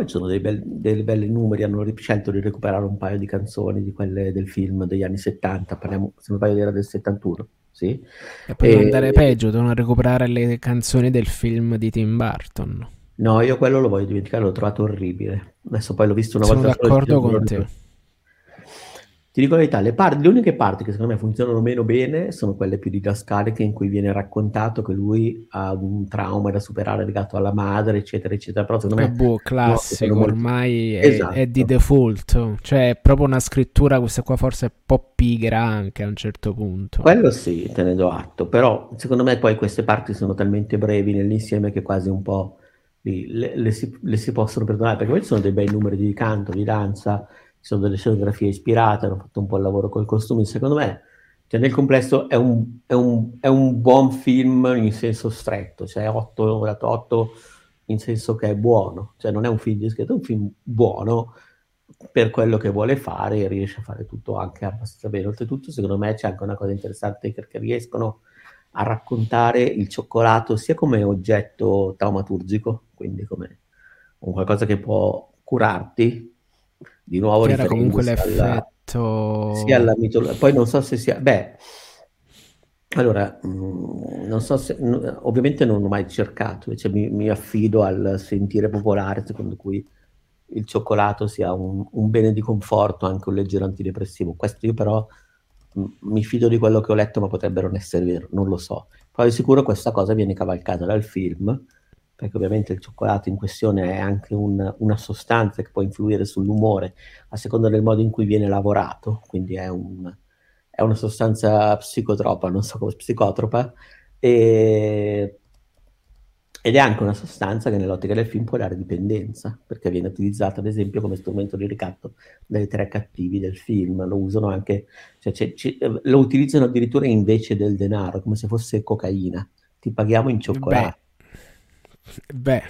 poi ci sono dei, be- dei belli numeri, hanno scelto di recuperare un paio di canzoni di quelle del film degli anni 70, parliamo, se non sbaglio era del 71, sì. E poi e... andare peggio, devono recuperare le canzoni del film di Tim Burton. No, io quello lo voglio dimenticare, l'ho trovato orribile. Adesso poi l'ho visto una Sono volta. Sono d'accordo con te. Ti dico la verità, le, par- le, uniche parti che secondo me funzionano meno bene sono quelle più didascaliche in cui viene raccontato che lui ha un trauma da superare legato alla madre, eccetera, eccetera. Però secondo me... Boh, classico, no, ormai è, esatto. è, di default. Cioè è proprio una scrittura, questa qua forse è un po' pigra anche a un certo punto. Quello sì, te ne do atto. Però secondo me poi queste parti sono talmente brevi nell'insieme che quasi un po' le, le, si, le si possono perdonare. Perché poi ci sono dei bei numeri di canto, di danza sono delle scenografie ispirate, hanno fatto un po' il lavoro col costume, secondo me Cioè, nel complesso è un, è, un, è un, buon film in senso stretto, cioè 8, ho dato 8 in senso che è buono, cioè non è un film discreto, è un film buono per quello che vuole fare e riesce a fare tutto anche abbastanza bene. Oltretutto, secondo me c'è anche una cosa interessante perché riescono a raccontare il cioccolato sia come oggetto taumaturgico, quindi come un qualcosa che può curarti, di nuovo era comunque l'effetto sia alla mitologia poi non so se sia beh allora mh, mm, non so se n- ovviamente non ho mai cercato cioè mi, mi, affido al sentire popolare secondo cui il cioccolato sia un, un bene di conforto anche un leggero antidepressivo. Questo io però mi fido di quello che ho letto ma potrebbe non essere vero non lo so. Poi di sicuro questa cosa viene cavalcata dal film perché ovviamente il cioccolato in questione è anche un, una sostanza che può influire sull'umore a seconda del modo in cui viene lavorato, quindi è, un, è una sostanza psicotropa, non so come psicotropa, e, ed è anche una sostanza che nell'ottica del film può dare dipendenza, perché viene utilizzata ad esempio come strumento di ricatto dai tre cattivi del film, lo usano anche, cioè, c- c- lo utilizzano addirittura invece del denaro, come se fosse cocaina, ti paghiamo in cioccolato. Beh Beh,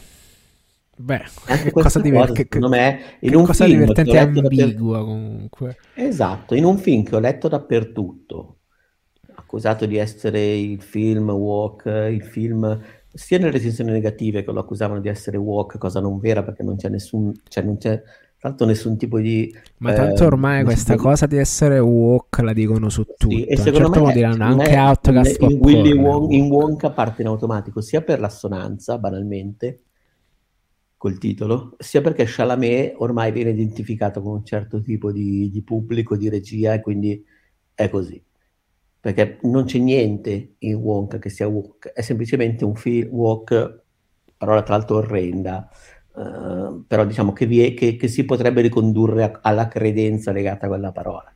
beh, che cosa, diver- che, secondo me, in un cosa film divertente e ambigua dapper... comunque. Esatto, in un film che ho letto dappertutto, accusato di essere il film walk, il film sia nelle recensioni negative che lo accusavano di essere walk, cosa non vera perché non c'è nessun, cioè non c'è tanto nessun tipo di... Ma tanto ormai eh, questa di... cosa di essere walk la dicono su tutto. Sì, e secondo certo me diranno anche Outcast in, Willy Won- in Wonka parte in automatico sia per l'assonanza, banalmente, col titolo, sia perché Chalamet ormai viene identificato con un certo tipo di, di pubblico, di regia e quindi è così. Perché non c'è niente in Wonka che sia walk, è semplicemente un film walk, parola tra l'altro orrenda, Uh, però diciamo che, è, che, che, si potrebbe ricondurre a, alla credenza legata a quella parola.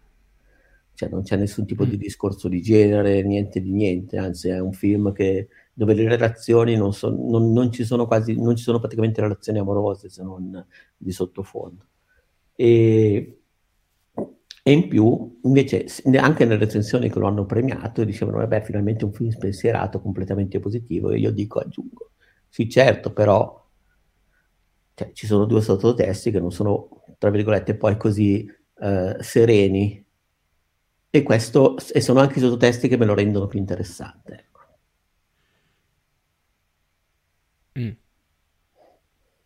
Cioè non c'è nessun tipo mm. di discorso di genere, niente di niente, anzi è un film che, dove le relazioni non, so, non, non, ci sono quasi, non ci sono praticamente relazioni amorose se non di sottofondo. E, e in più, invece, anche nelle recensioni che lo hanno premiato, dicevano, vabbè, finalmente un film spensierato, completamente positivo, e io dico, aggiungo, sì certo, però cioè, ci sono due sottotesti che non sono, tra virgolette, poi così eh, sereni. E, questo, e sono anche i sottotesti che me lo rendono più interessante. Ecco. Mm.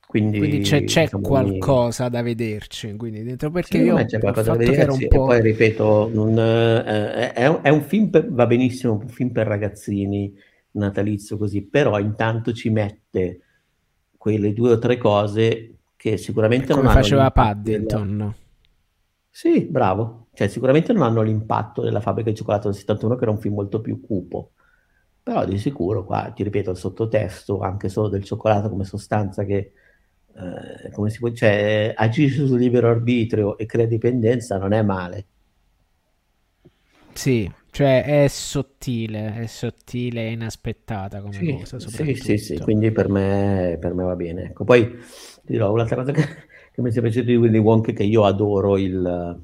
Quindi, quindi, c'è, c'è diciamo, qualcosa mi... da vederci quindi dentro perché io c'è qualcosa da vederci e poi ripeto non, eh, è, un, è, un, film per, va benissimo un film per ragazzini natalizio così però intanto ci mette quelle due o tre cose che sicuramente Come non faceva Paddington. Della... Sì, bravo. Cioè, sicuramente non hanno l'impatto della fabbrica di cioccolato del 71, che era un film molto più cupo. Però di sicuro, qua ti ripeto, il sottotesto, anche solo del cioccolato come sostanza che eh, come si può, cioè, agisce sul libero arbitrio e crea dipendenza, non è male. Sì, cioè è sottile, è sottile e inaspettata come sì, cosa. Sì, sì, sì, quindi per me, per me va bene. Ecco, poi ti dirò un'altra cosa che, [laughs] che mi è piaciuta di Willy Wonka che io adoro il,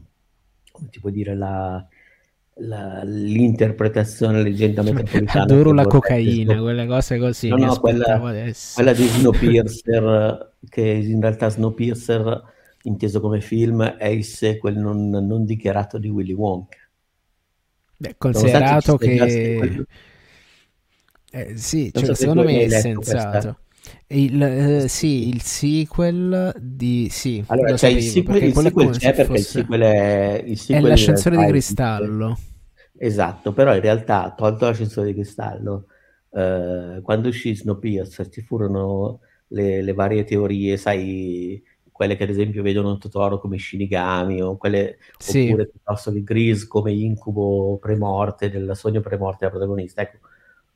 come ti può dire, la, la, l'interpretazione leggenda [laughs] metropolitana. Adoro la cocaina, quelle cose così. No, no, quella, quella, di [laughs] Snowpiercer, che in realtà Snowpiercer, inteso come film, è il sequel non, non dichiarato di Willy Wonka. Beh, considerato che... Eh, sì, cioè, so secondo me è sensato. Il, eh, sì, il sequel di... Sì, allora, cioè sapevo, il sequel, il sequel c'è perché il sequel è... Il sequel è l'ascensore di cristallo. Esatto, però in realtà, tolto l'ascensore di cristallo, eh, quando uscì Snowpiercer ci furono le, le varie teorie, sai quelle che ad esempio vedono Totoro come Shinigami o quelle sì. oppure piuttosto che Gris come incubo premorte del sogno premorte della protagonista. Ecco,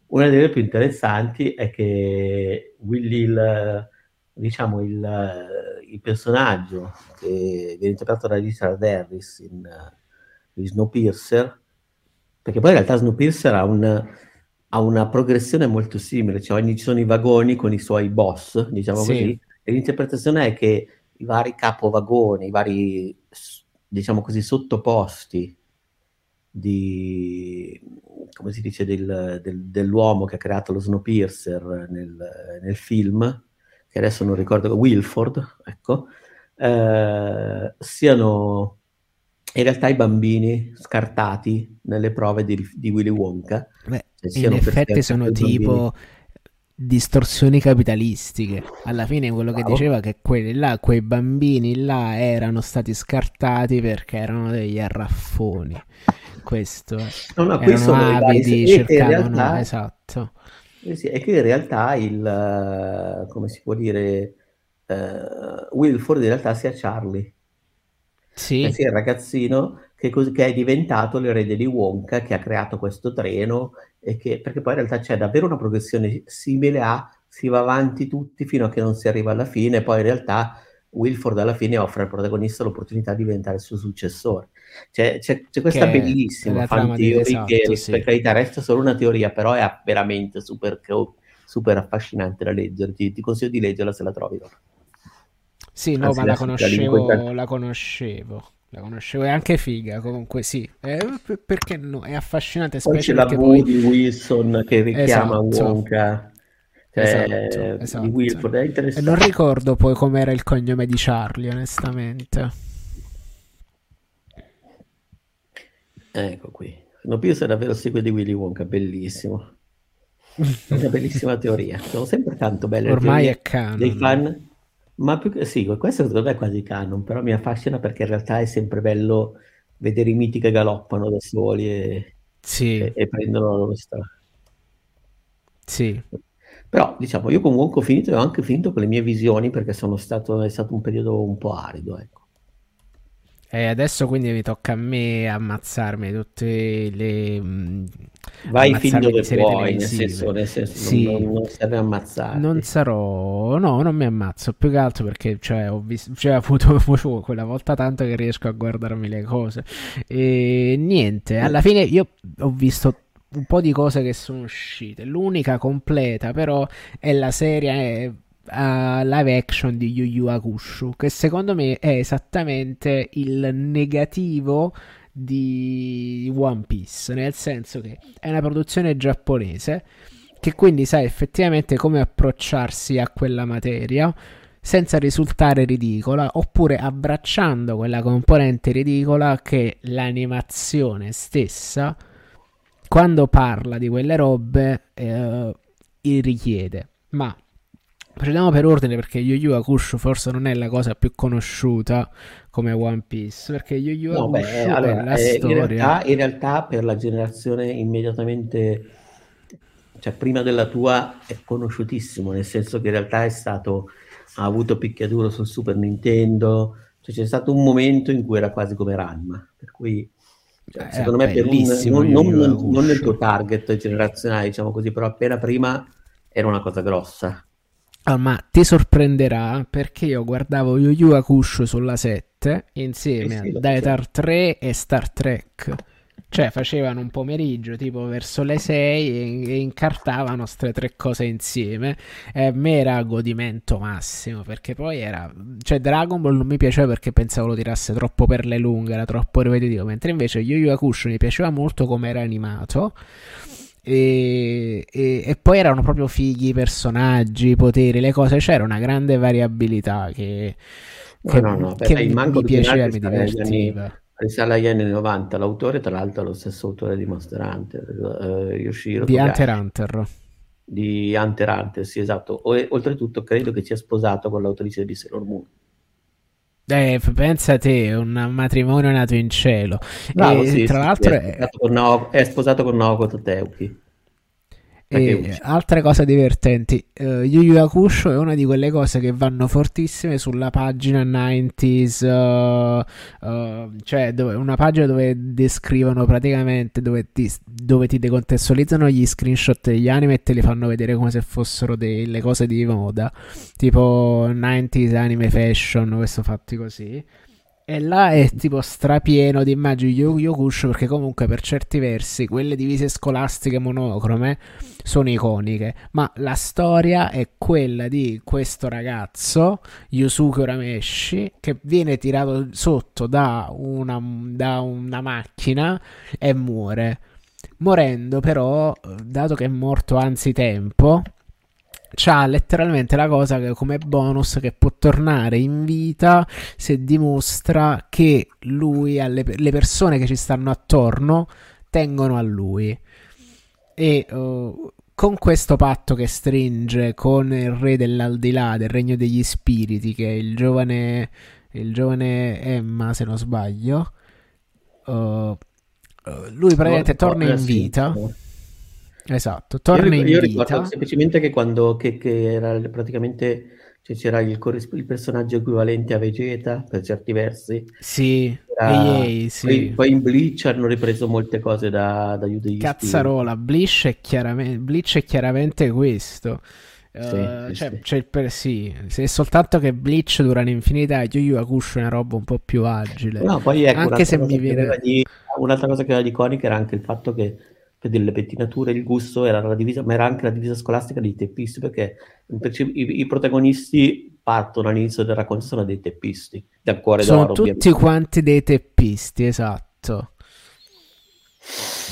una delle più interessanti è che Willy, il, diciamo, il, il personaggio che viene interpretato da Richard Harris in, in Snowpiercer, perché poi in realtà Snowpiercer ha un ha una progressione molto simile, cioè ci sono i vagoni con i suoi boss, diciamo sì. così, e l'interpretazione è che i vari capovagoni, i vari, diciamo così, sottoposti di come si dice, del, del, dell'uomo che ha creato lo Snowpiercer nel, nel film, che adesso non ricordo, Wilford, ecco, eh, siano in realtà i bambini scartati nelle prove di, di Willy Wonka. Beh, cioè, in effetti sono tipo distorsioni capitalistiche. Alla fine quello che diceva che quelli là, quei bambini là erano stati scartati perché erano degli arraffoni. Questo [laughs] no, no, questo avidi, cercavano, realtà, esatto. Eh sì, è che in realtà il come si può dire uh, Wilford in realtà sia Charlie. Sì. Eh sì, il ragazzino che, che, è diventato l'erede di Wonka, che ha creato questo treno, e che, perché poi in realtà c'è davvero una progressione simile a si va avanti tutti fino a che non si arriva alla fine, poi in realtà Wilford alla fine offre al protagonista l'opportunità di diventare il suo successore. C'è, c'è, c'è questa che bellissima fan theory esatto, che sì. per carità resta solo una teoria, però è veramente super, super affascinante da leggere. Ti, ti, consiglio di leggerla se la trovi. Sì, no, Anzi, ma la conoscevo, la conoscevo. La conoscevo, è anche figa, comunque sì. Eh, perché no? È affascinante, poi c'è la poi... di Wilson che richiama esatto. Wonka. Cioè, esatto, esatto. Di Wilford, è interessante. E non ricordo poi com'era il cognome di Charlie, onestamente. Ecco qui. Snowpiercer è davvero il sequel di Willy Wonka, bellissimo. Una bellissima [laughs] teoria. Sono sempre tanto belle Ormai è canon. Dei fan ma più che sì, questo secondo me è quasi canon, però mi affascina perché in realtà è sempre bello vedere i miti che galoppano da soli e, sì. e, e prendono la loro strada. Sì. Però diciamo, io comunque ho finito e ho anche finito con le mie visioni perché sono stato, è stato un periodo un po' arido, ecco. E adesso quindi mi tocca a me ammazzarmi tutte le... Mm, Vai fin dove puoi, nel senso, nel senso sì. non, non, serve ammazzare. Non sarò... No, non mi ammazzo, più che altro perché cioè, ho visto... Cioè, [laughs] avuto quella volta tanto che riesco a guardarmi le cose. E niente, alla fine io ho visto un po' di cose che sono uscite. L'unica completa però è la serie uh, live action di Yu Yu Hakusho, che secondo me è esattamente il negativo di One Piece, nel senso che è una produzione giapponese che quindi sa effettivamente come approcciarsi a quella materia senza risultare ridicola oppure abbracciando quella componente ridicola che l'animazione stessa quando parla di quelle robe eh, richiede. Ma Procediamo per ordine perché Yu Yu Hakusho forse non è la cosa più conosciuta come One Piece perché Yu Yu no, Hakusho beh, allora, è la eh, storia. in realtà, in realtà, per la generazione immediatamente cioè prima della tua è conosciutissimo nel senso che in realtà è stato ha avuto picchiaduro sul Super Nintendo cioè c'è stato un momento in cui era quasi come Ranma per cui cioè, secondo me per un, non, non, non nel tuo target generazionale diciamo così però appena prima era una cosa grossa Ah, ma ti sorprenderà perché io guardavo Yu Yu Hakusho sulla 7 insieme eh sì, a Dietar 3 e Star Trek. Cioè facevano un pomeriggio tipo verso le 6 e, e incartavano queste tre cose insieme. E a me era godimento massimo perché poi era... Cioè Dragon Ball non mi piaceva perché pensavo lo tirasse troppo per le lunghe, era troppo ripetitivo. Mentre invece Yu Yu Hakusho mi piaceva molto come era animato. E, e, e, poi erano proprio fighi personaggi, i poteri, le cose. C'era una grande variabilità che, che, no, no, che mi, mi piaceva, mi divertiva. Risale agli anni 90. L'autore, tra l'altro, è lo stesso autore di Monster Hunter, uh, Yoshiro. Di Togashi. Hunter Hunter. Di Hunter Hunter, sì, esatto. O, oltretutto, credo che sia sposato con l'autrice di Sailor Moon. Eh, pensa a te, un matrimonio nato in cielo. Bravo, e, sì, tra sì, l'altro è sposato, Naoko, è sposato con Naoko Toteuki. E altre cose divertenti, uh, Yu Yu Hakusho è una di quelle cose che vanno fortissime sulla pagina 90s, uh, uh, cioè dove, una pagina dove descrivono praticamente, dove ti, dove ti decontestualizzano gli screenshot degli anime e te li fanno vedere come se fossero delle cose di moda, tipo 90s anime fashion, questo fatti così. E là è tipo strapieno di immagini di Yokush perché comunque per certi versi quelle divise scolastiche monocrome sono iconiche, ma la storia è quella di questo ragazzo, Yusuke Urameshi, che viene tirato sotto da una, da una macchina e muore. Morendo però, dato che è morto anzitempo, c'ha letteralmente la cosa che come bonus che può tornare in vita se dimostra che lui alle le persone che ci stanno attorno tengono a lui. E uh, con questo patto che stringe con il re dell'aldilà del regno degli spiriti che è il giovane il giovane Emma se non sbaglio uh, lui praticamente torna in vita sì Esatto, torna io, in io vita. ricordo semplicemente che quando che, che era praticamente cioè c'era il, il, personaggio equivalente a Vegeta per certi versi. Sì, era, EA, sì. Poi, poi, in Bleach hanno ripreso molte cose da, da Yu Cazzarola, Bleach è, chiaramente, Bleach è chiaramente questo. Sì, uh, sì, cioè, sì. Per, sì, è soltanto che Bleach dura un'infinità Yu Yu Hakusho è una roba un po' più agile. No, poi ecco, anche se mi viene... Di, un'altra cosa che era di iconica era anche il fatto che delle pettinature, il gusto era la divisa, ma era anche la divisa scolastica dei teppisti, perché i, i protagonisti partono all'inizio del racconto sono dei teppisti, del cuore sono d'oro. Sono tutti ovviamente. quanti dei teppisti, esatto.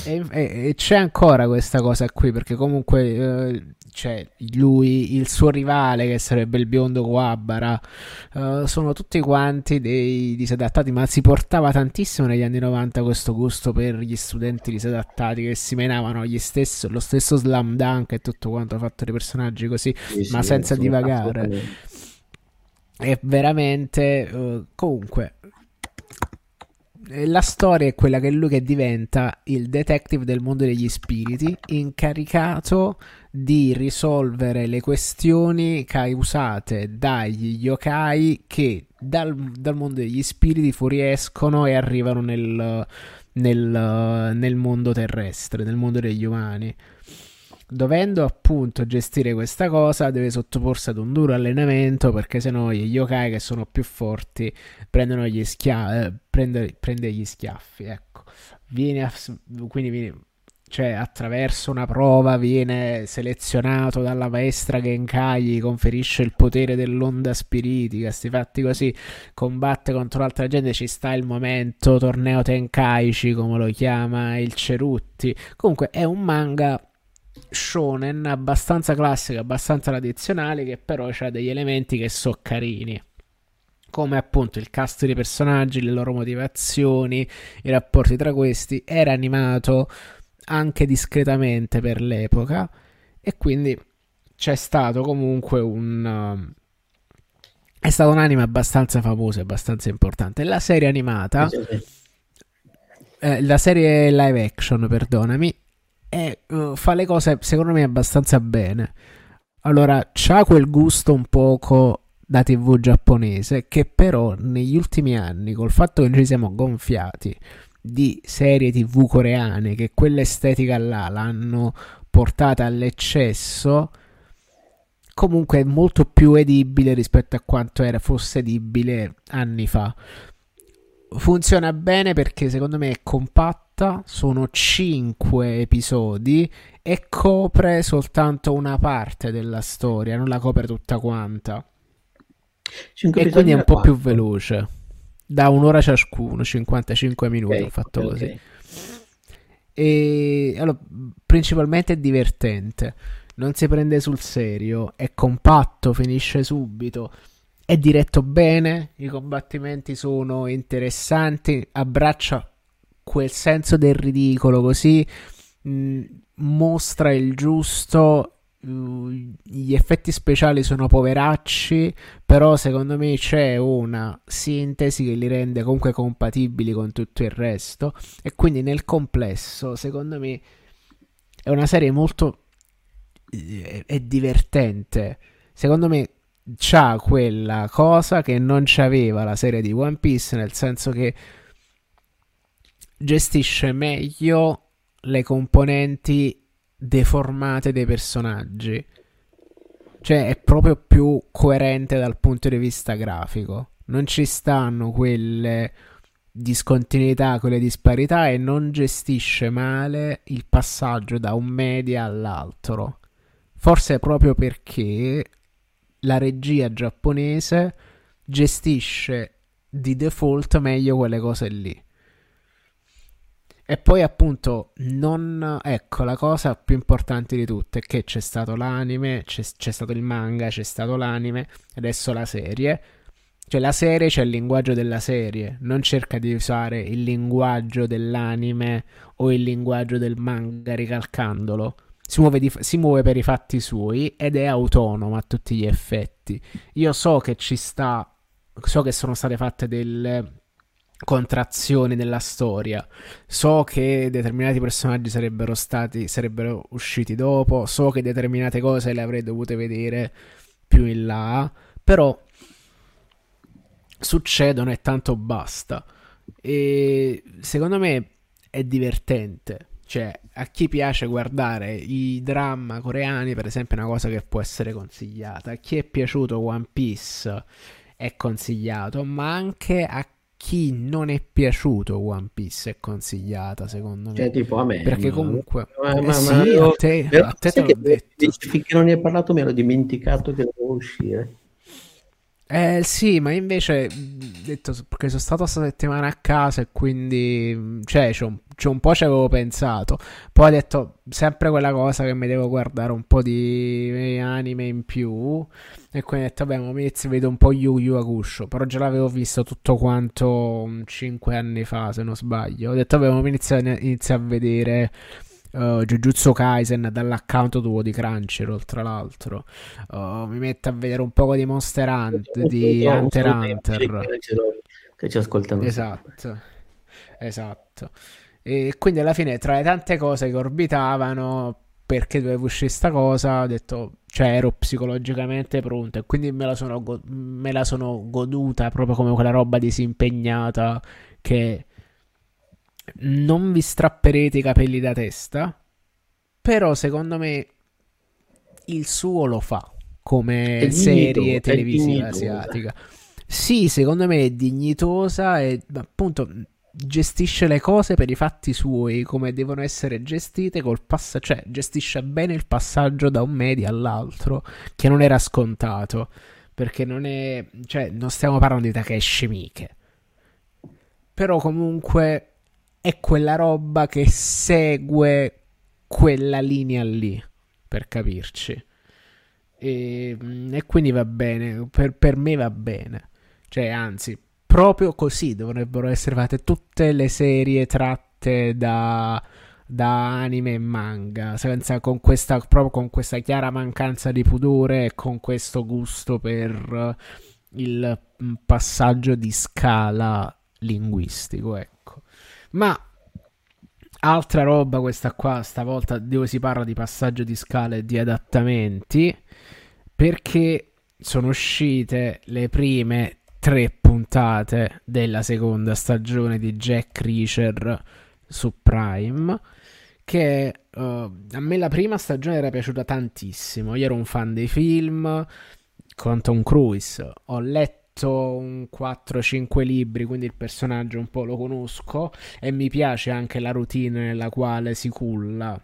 E, e, e, c'è ancora questa cosa qui, perché comunque eh, c'è lui, il suo rivale che sarebbe il biondo Guabara, uh, sono tutti quanti dei disadattati, ma si portava tantissimo negli anni 90 questo gusto per gli studenti disadattati che si menavano stesso, lo stesso slam dunk e tutto quanto fatto dei personaggi così, sì, ma sì, senza divagare. È veramente uh, comunque la storia è quella che lui che diventa il detective del mondo degli spiriti, incaricato di risolvere le questioni causate dagli yokai che dal, dal mondo degli spiriti fuoriescono e arrivano nel, nel, nel mondo terrestre, nel mondo degli umani. Dovendo appunto gestire questa cosa deve sottoporsi ad un duro allenamento perché sennò gli yokai che sono più forti prendono gli schiaffi eh, prende, prende, gli schiaffi ecco. Viene a, quindi viene cioè attraverso una prova viene selezionato dalla maestra Genkai gli conferisce il potere dell'onda spiritica sti fatti così combatte contro l'altra gente ci sta il momento torneo Tenkaichi come lo chiama il Cerutti comunque è un manga shonen abbastanza classico, abbastanza tradizionale, che però ha degli elementi che sono carini. Come appunto il cast dei personaggi, le loro motivazioni, i rapporti tra questi. Era animato anche discretamente per l'epoca. E quindi c'è stato comunque un. Uh, è stato un anime abbastanza famoso e abbastanza importante. La serie animata. Eh, la serie live action, perdonami, e uh, fa le cose secondo me abbastanza bene. Allora, c'ha quel gusto un poco da TV giapponese che però negli ultimi anni, col fatto che noi ci siamo gonfiati di serie TV coreane che quell'estetica là l'hanno portata all'eccesso, comunque è molto più edibile rispetto a quanto era fosse edibile anni fa. Funziona bene perché secondo me è compatto puntata, sono 5 episodi e copre soltanto una parte della storia, non la copre tutta quanta. E quindi è un po' 4. più veloce. Da un'ora ciascuno, 55 minuti okay, ho fatto okay, così. E allora, principalmente è divertente, non si prende sul serio, è compatto, finisce subito è diretto bene, i combattimenti sono interessanti, abbraccia quel senso del ridicolo così mh, mm, mostra il giusto gli effetti speciali sono poveracci, però secondo me c'è una sintesi che li rende comunque compatibili con tutto il resto e quindi nel complesso, secondo me è una serie molto è, è divertente. Secondo me c'ha quella cosa che non c'aveva la serie di One Piece, nel senso che gestisce meglio le componenti deformate dei personaggi. Cioè è proprio più coerente dal punto di vista grafico. non ci stanno quelle discontinuità, quelle disparità e non gestisce male il passaggio da un media all'altro. Forse proprio perché la regia giapponese gestisce di default meglio quelle cose lì. E poi appunto non... Ecco, la cosa più importante di tutte è che c'è stato l'anime, c'è, c'è stato il manga, c'è stato l'anime, adesso la serie. Cioè la serie c'è il linguaggio della serie, non cerca di usare il linguaggio dell'anime o il linguaggio del manga ricalcandolo. Si muove, di, si muove, per i fatti suoi ed è autonomo a tutti gli effetti. Io so che ci sta, so che sono state fatte delle contrazioni nella storia. So che determinati personaggi sarebbero stati sarebbero usciti dopo, so che determinate cose le avrei dovute vedere più in là, però succedono e tanto basta. E secondo me è divertente. Cioè, a chi piace guardare i dramma coreani, per esempio, è una cosa che può essere consigliata. A chi è piaciuto One Piece è consigliato, ma anche a chi non è piaciuto One Piece è consigliata, secondo me. Cioè, tipo a me. Perché comunque... Ma, ma, eh, ma, sì, a te, a te te l'ho detto. Finché non ne hai parlato mi ero dimenticato che dovevo uscire. Eh sì, ma invece detto perché sono stato questa settimana a casa e quindi cioè c'è un, un po' ci avevo pensato. Poi ho detto sempre quella cosa che mi devo guardare un po' di anime in più e quindi ho detto vabbè, mi inizio vedo un po' Yu Yu Hakusho, però già l'avevo visto tutto quanto 5 anni fa, se non sbaglio. Ho detto vabbè, mi inizio, inizio a vedere uh, Jujutsu Kaisen dall'account tuo di Crunchyroll tra l'altro. Uh, mi metto a vedere un po' di Monster Hunter di Hunter Hunter. che ci ascoltano. Esatto esatto. E quindi alla fine tra le tante cose che orbitavano perché dovevo uscire sta cosa ho detto cioè ero psicologicamente pronto e quindi me la sono, go- me la sono goduta proprio come quella roba disimpegnata che non vi strapperete i capelli da testa, però secondo me il suo lo fa come è serie dignito, televisiva asiatica. Sì, secondo me è dignitosa e appunto gestisce le cose per i fatti suoi come devono essere gestite col passaggio, cioè gestisce bene il passaggio da un media all'altro che non era scontato perché non è, cioè non stiamo parlando di Takeshi Miike. Però comunque è quella roba che segue quella linea lì, per capirci. E, e quindi va bene, per, per, me va bene. Cioè, anzi, proprio così dovrebbero essere fatte tutte le serie tratte da, da anime e manga, senza, con questa, proprio con questa chiara mancanza di pudore e con questo gusto per il passaggio di scala linguistico, ecco. Ma altra roba questa qua, stavolta dove si parla di passaggio di scale e di adattamenti, perché sono uscite le prime tre puntate della seconda stagione di Jack Reacher su Prime che uh, a me la prima stagione era piaciuta tantissimo. Io ero un fan dei film Tom Cruise ho letto un 4-5 libri, quindi il personaggio un po' lo conosco e mi piace anche la routine nella quale si culla.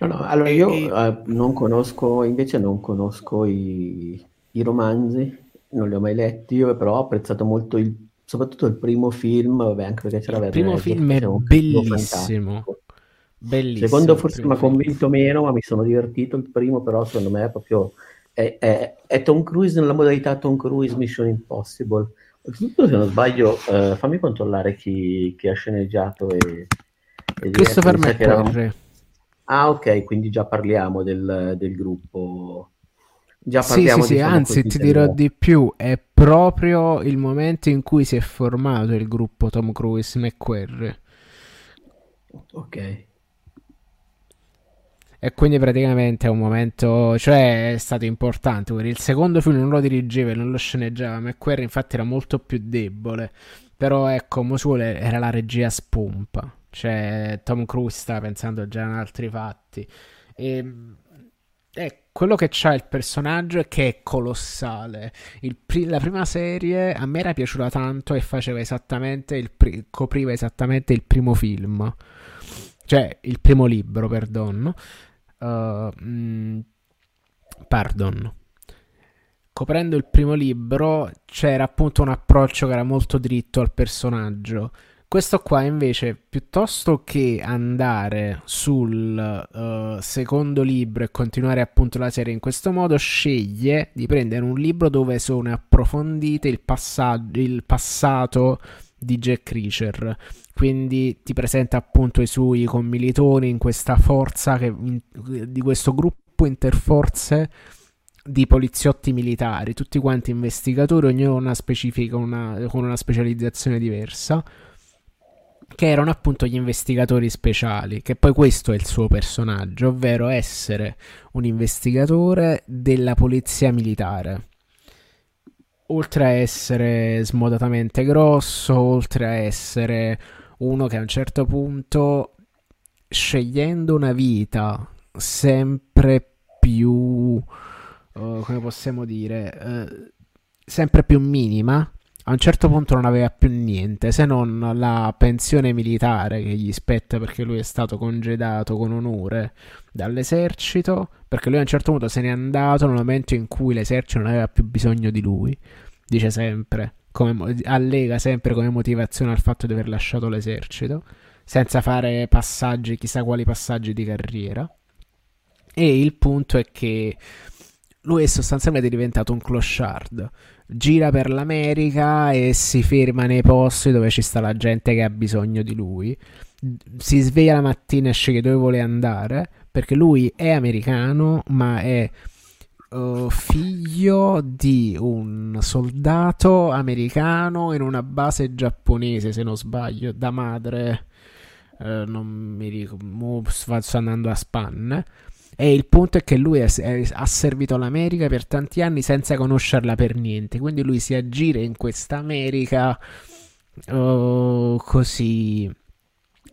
No, no, allora io e... uh, non conosco, invece non conosco i, i, romanzi, non li ho mai letti, io però ho apprezzato molto il, soprattutto il primo film, vabbè, anche perché c'era Il primo film è bellissimo. Bellissimo. secondo forse mi ha convinto meno, ma mi sono divertito. Il primo, però, secondo me è proprio è, è, è, Tom Cruise nella modalità Tom Cruise Mission Impossible. Oltretutto, se non sbaglio, eh, fammi controllare chi, chi, ha sceneggiato e, e Christopher McQuarrie. Ah, ok, quindi già parliamo del, del gruppo. Già parliamo sì, sì, sì, anzi ti dirò di più, è proprio il momento in cui si è formato il gruppo Tom Cruise McQuarrie. Ok. E quindi praticamente è un momento, cioè è stato importante. Il secondo film non lo dirigeva e non lo sceneggiava, McQuarrie infatti era molto più debole. Però ecco, Mosul era la regia spompa. Cioè Tom Cruise stava pensando già in altri fatti. E, eh, quello che c'ha il personaggio è che è colossale. Pri- la prima serie a me era piaciuta tanto e faceva esattamente il pri- copriva esattamente il primo film. Cioè, il primo libro, perdon. Uh, mm, pardon. Coprendo il primo libro c'era appunto un approccio che era molto dritto al personaggio questo qua invece, piuttosto che andare sul uh, secondo libro e continuare appunto la serie in questo modo, sceglie di prendere un libro dove sono approfondite il, passaggio, il passato di Jack Reacher. Quindi ti presenta appunto i suoi commilitoni in questa forza che, in, di questo gruppo interforze di poliziotti militari, tutti quanti investigatori, ognuno una specifica, una, con una specializzazione diversa che erano appunto gli investigatori speciali, che poi questo è il suo personaggio, ovvero essere un investigatore della polizia militare. Oltre a essere smodatamente grosso, oltre a essere uno che a un certo punto, scegliendo una vita sempre più, uh, come possiamo dire, uh, sempre più minima, a un certo punto non aveva più niente se non la pensione militare che gli spetta perché lui è stato congedato con onore dall'esercito, perché lui a un certo punto se n'è andato nel momento in cui l'esercito non aveva più bisogno di lui, dice sempre, come, allega sempre come motivazione al fatto di aver lasciato l'esercito, senza fare passaggi, chissà quali passaggi di carriera. E il punto è che lui è sostanzialmente diventato un clochard gira per l'America e si ferma nei posti dove ci sta la gente che ha bisogno di lui. Si sveglia la mattina e sceglie dove vuole andare perché lui è americano, ma è uh, figlio di un soldato americano in una base giapponese, se non sbaglio, da madre. Uh, non mi ricordo, sto andando a spanne e il punto è che lui è, è, ha servito l'America per tanti anni senza conoscerla per niente. Quindi lui si aggira in questa America oh, così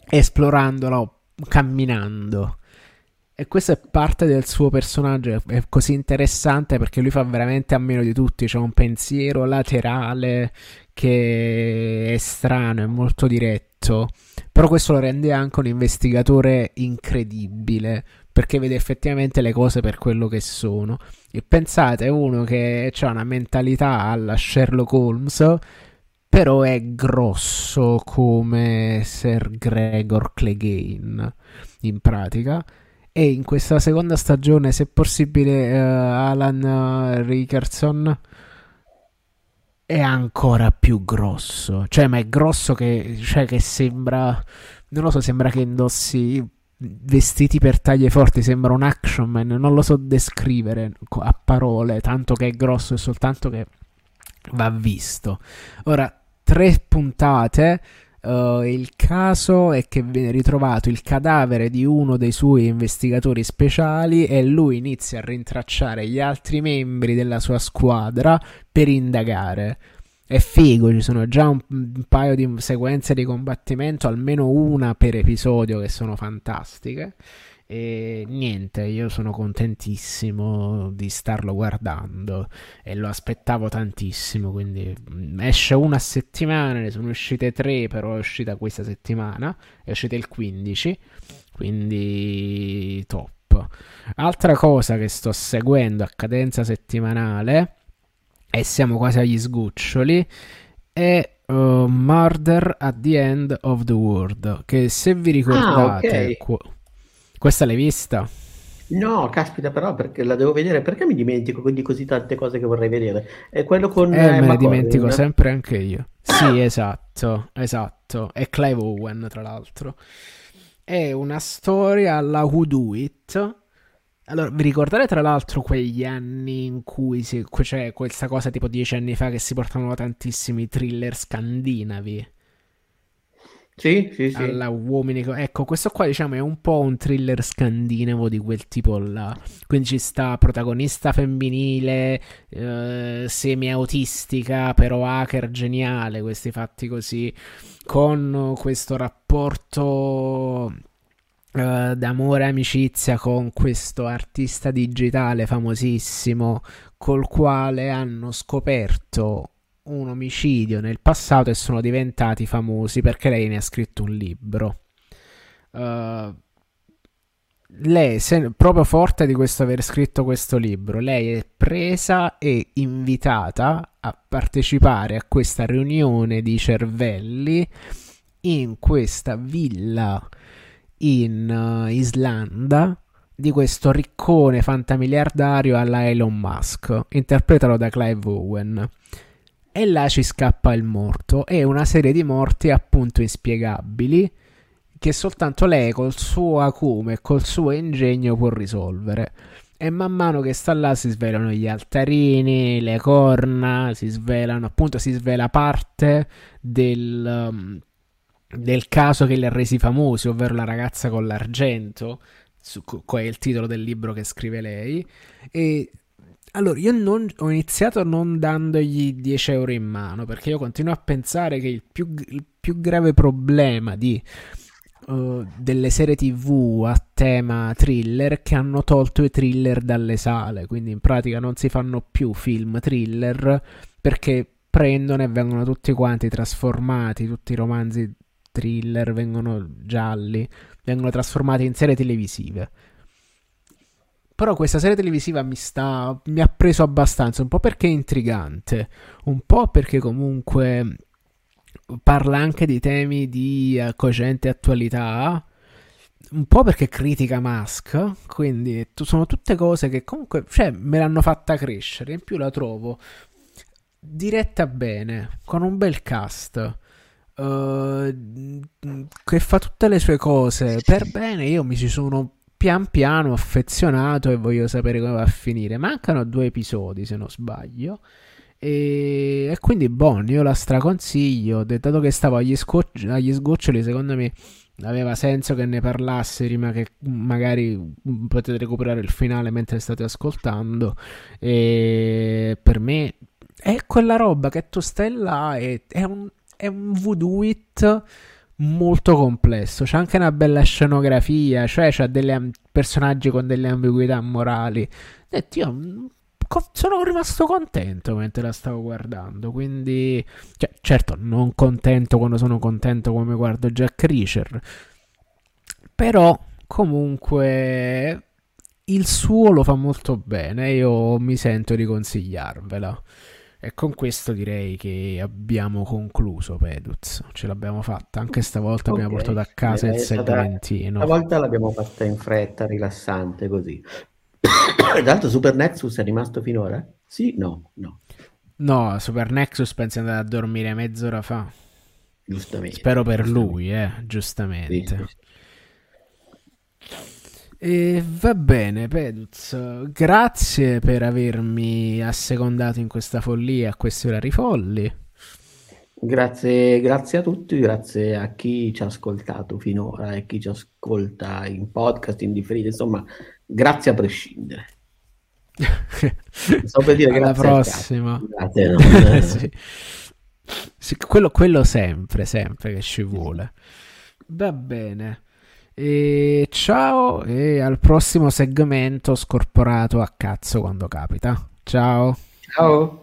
esplorandola, camminando. E questa è parte del suo personaggio, è così interessante perché lui fa veramente a meno di tutti, c'è un pensiero laterale che è strano, è molto diretto, però questo lo rende anche un investigatore incredibile, perché vede effettivamente le cose per quello che sono. E pensate, uno che ha una mentalità alla Sherlock Holmes, però è grosso come Sir Gregor Clegane, in pratica. E in questa seconda stagione, se possibile, uh, Alan Rickerson è ancora più grosso. Cioè, ma è grosso che, cioè, che sembra... Non lo so, sembra che indossi vestiti per taglie forti, sembra un action man, non lo so descrivere a parole, tanto che è grosso e soltanto che va visto. Ora, tre puntate. Uh, il caso è che viene ritrovato il cadavere di uno dei suoi investigatori speciali e lui inizia a rintracciare gli altri membri della sua squadra per indagare è figo, ci sono già un, un, paio di sequenze di combattimento, almeno una per episodio che sono fantastiche. E niente, io sono contentissimo di starlo guardando e lo aspettavo tantissimo, quindi mm, esce una settimana, ne sono uscite tre, però è uscita questa settimana, è uscita il 15, quindi top. Altra cosa che sto seguendo a cadenza settimanale e siamo quasi agli sgoccioli, è uh, Murder at the End of the World, che se vi ricordate... Ah, okay. qu- questa l'hai vista? No, caspita, però perché la devo vedere? Perché mi dimentico di così tante cose che vorrei vedere? È quello con. Eh, eh me ne dimentico Corrin. sempre anche io. [coughs] Sì, esatto, esatto. È Clive Owen, tra l'altro. È una storia alla Who Do It allora, vi ricordate tra l'altro quegli anni in cui c'è questa cosa tipo dieci anni fa che si portavano tantissimi thriller scandinavi? Sì, sì, sì. Alla uomini. Ecco, questo qua diciamo è un po' un thriller scandinavo di quel tipo là. Quindi ci sta protagonista femminile, eh, semi-autistica, però hacker geniale, questi fatti così, con questo rapporto uh, d'amore e amicizia con questo artista digitale famosissimo col quale hanno scoperto un omicidio nel passato e sono diventati famosi perché lei ne ha scritto un libro. Uh, lei, se, proprio forte di questo aver scritto questo libro, lei è presa e invitata a partecipare a questa riunione di cervelli in questa villa in uh, Islanda di questo riccone fantamiliardario alla Elon Musk, interpretato da Clive Owen. E là ci scappa il morto e una serie di morti appunto inspiegabili che soltanto lei col suo acume e col suo ingegno può risolvere. E man mano che sta là si svelano gli altarini, le corna, si svelano, appunto si svela parte del, um, del caso che li ha resi famosi, ovvero la ragazza con l'argento, su, è il titolo del libro che scrive lei. E allora, io non, ho iniziato non dandogli 10 euro in mano perché io continuo a pensare che il più, il più grave problema di uh, delle serie tv a tema thriller che hanno tolto i thriller dalle sale, quindi in pratica non si fanno più film thriller perché prendono e vengono tutti quanti trasformati, tutti i romanzi thriller vengono gialli, vengono trasformati in serie televisive. Però questa serie televisiva mi sta. mi ha preso abbastanza, un po' perché è intrigante, un po' perché comunque parla anche di temi di uh, cogente attualità, un po' perché critica Musk, quindi sono tutte cose che comunque cioè, me l'hanno fatta crescere, in più la trovo diretta bene, con un bel cast. Uh, che fa tutte le sue cose per bene. Io mi ci sono pian piano affezionato e voglio sapere come va a finire. Mancano due episodi, se non sbaglio. E, e quindi, buon, io la straconsiglio. Dato che stavo agli, scocci, agli sgoccioli, secondo me aveva senso che ne parlasse prima che magari potete recuperare il finale mentre state ascoltando. E per me è quella roba che tu stai là e è un, è un voodoo it molto complesso. C'è anche una bella scenografia, cioè c'ha dei personaggi con delle ambiguità morali. E io sono rimasto contento mentre la stavo guardando. Quindi, cioè, certo, non contento quando sono contento come guardo Jack Reacher. Però, comunque, il suo lo fa molto bene. Io mi sento di consigliarvela. E con questo direi che abbiamo concluso Peduz. Ce l'abbiamo fatta. Anche stavolta okay. abbiamo portato a casa eh, il segmentino. Stavolta l'abbiamo fatta in fretta, rilassante così. [coughs] Tra l'altro Super Nexus è rimasto finora? Sì? No, no. No, Super Nexus pensi è andato a dormire mezz'ora fa. Giustamente. Spero per giustamente. lui, eh, giustamente. Sì. E va bene, Peduz. Grazie per avermi assecondato in questa follia, a questi orari folli. Grazie, grazie a tutti, grazie a chi ci ha ascoltato finora e chi ci ascolta in podcast, in differita, insomma, grazie a prescindere. so per dire [laughs] Alla prossima. Grazie, no? [laughs] sì. Sì, quello, quello sempre, sempre che ci vuole. Va bene. E ciao e al prossimo segmento scorporato a cazzo quando capita. Ciao. Ciao.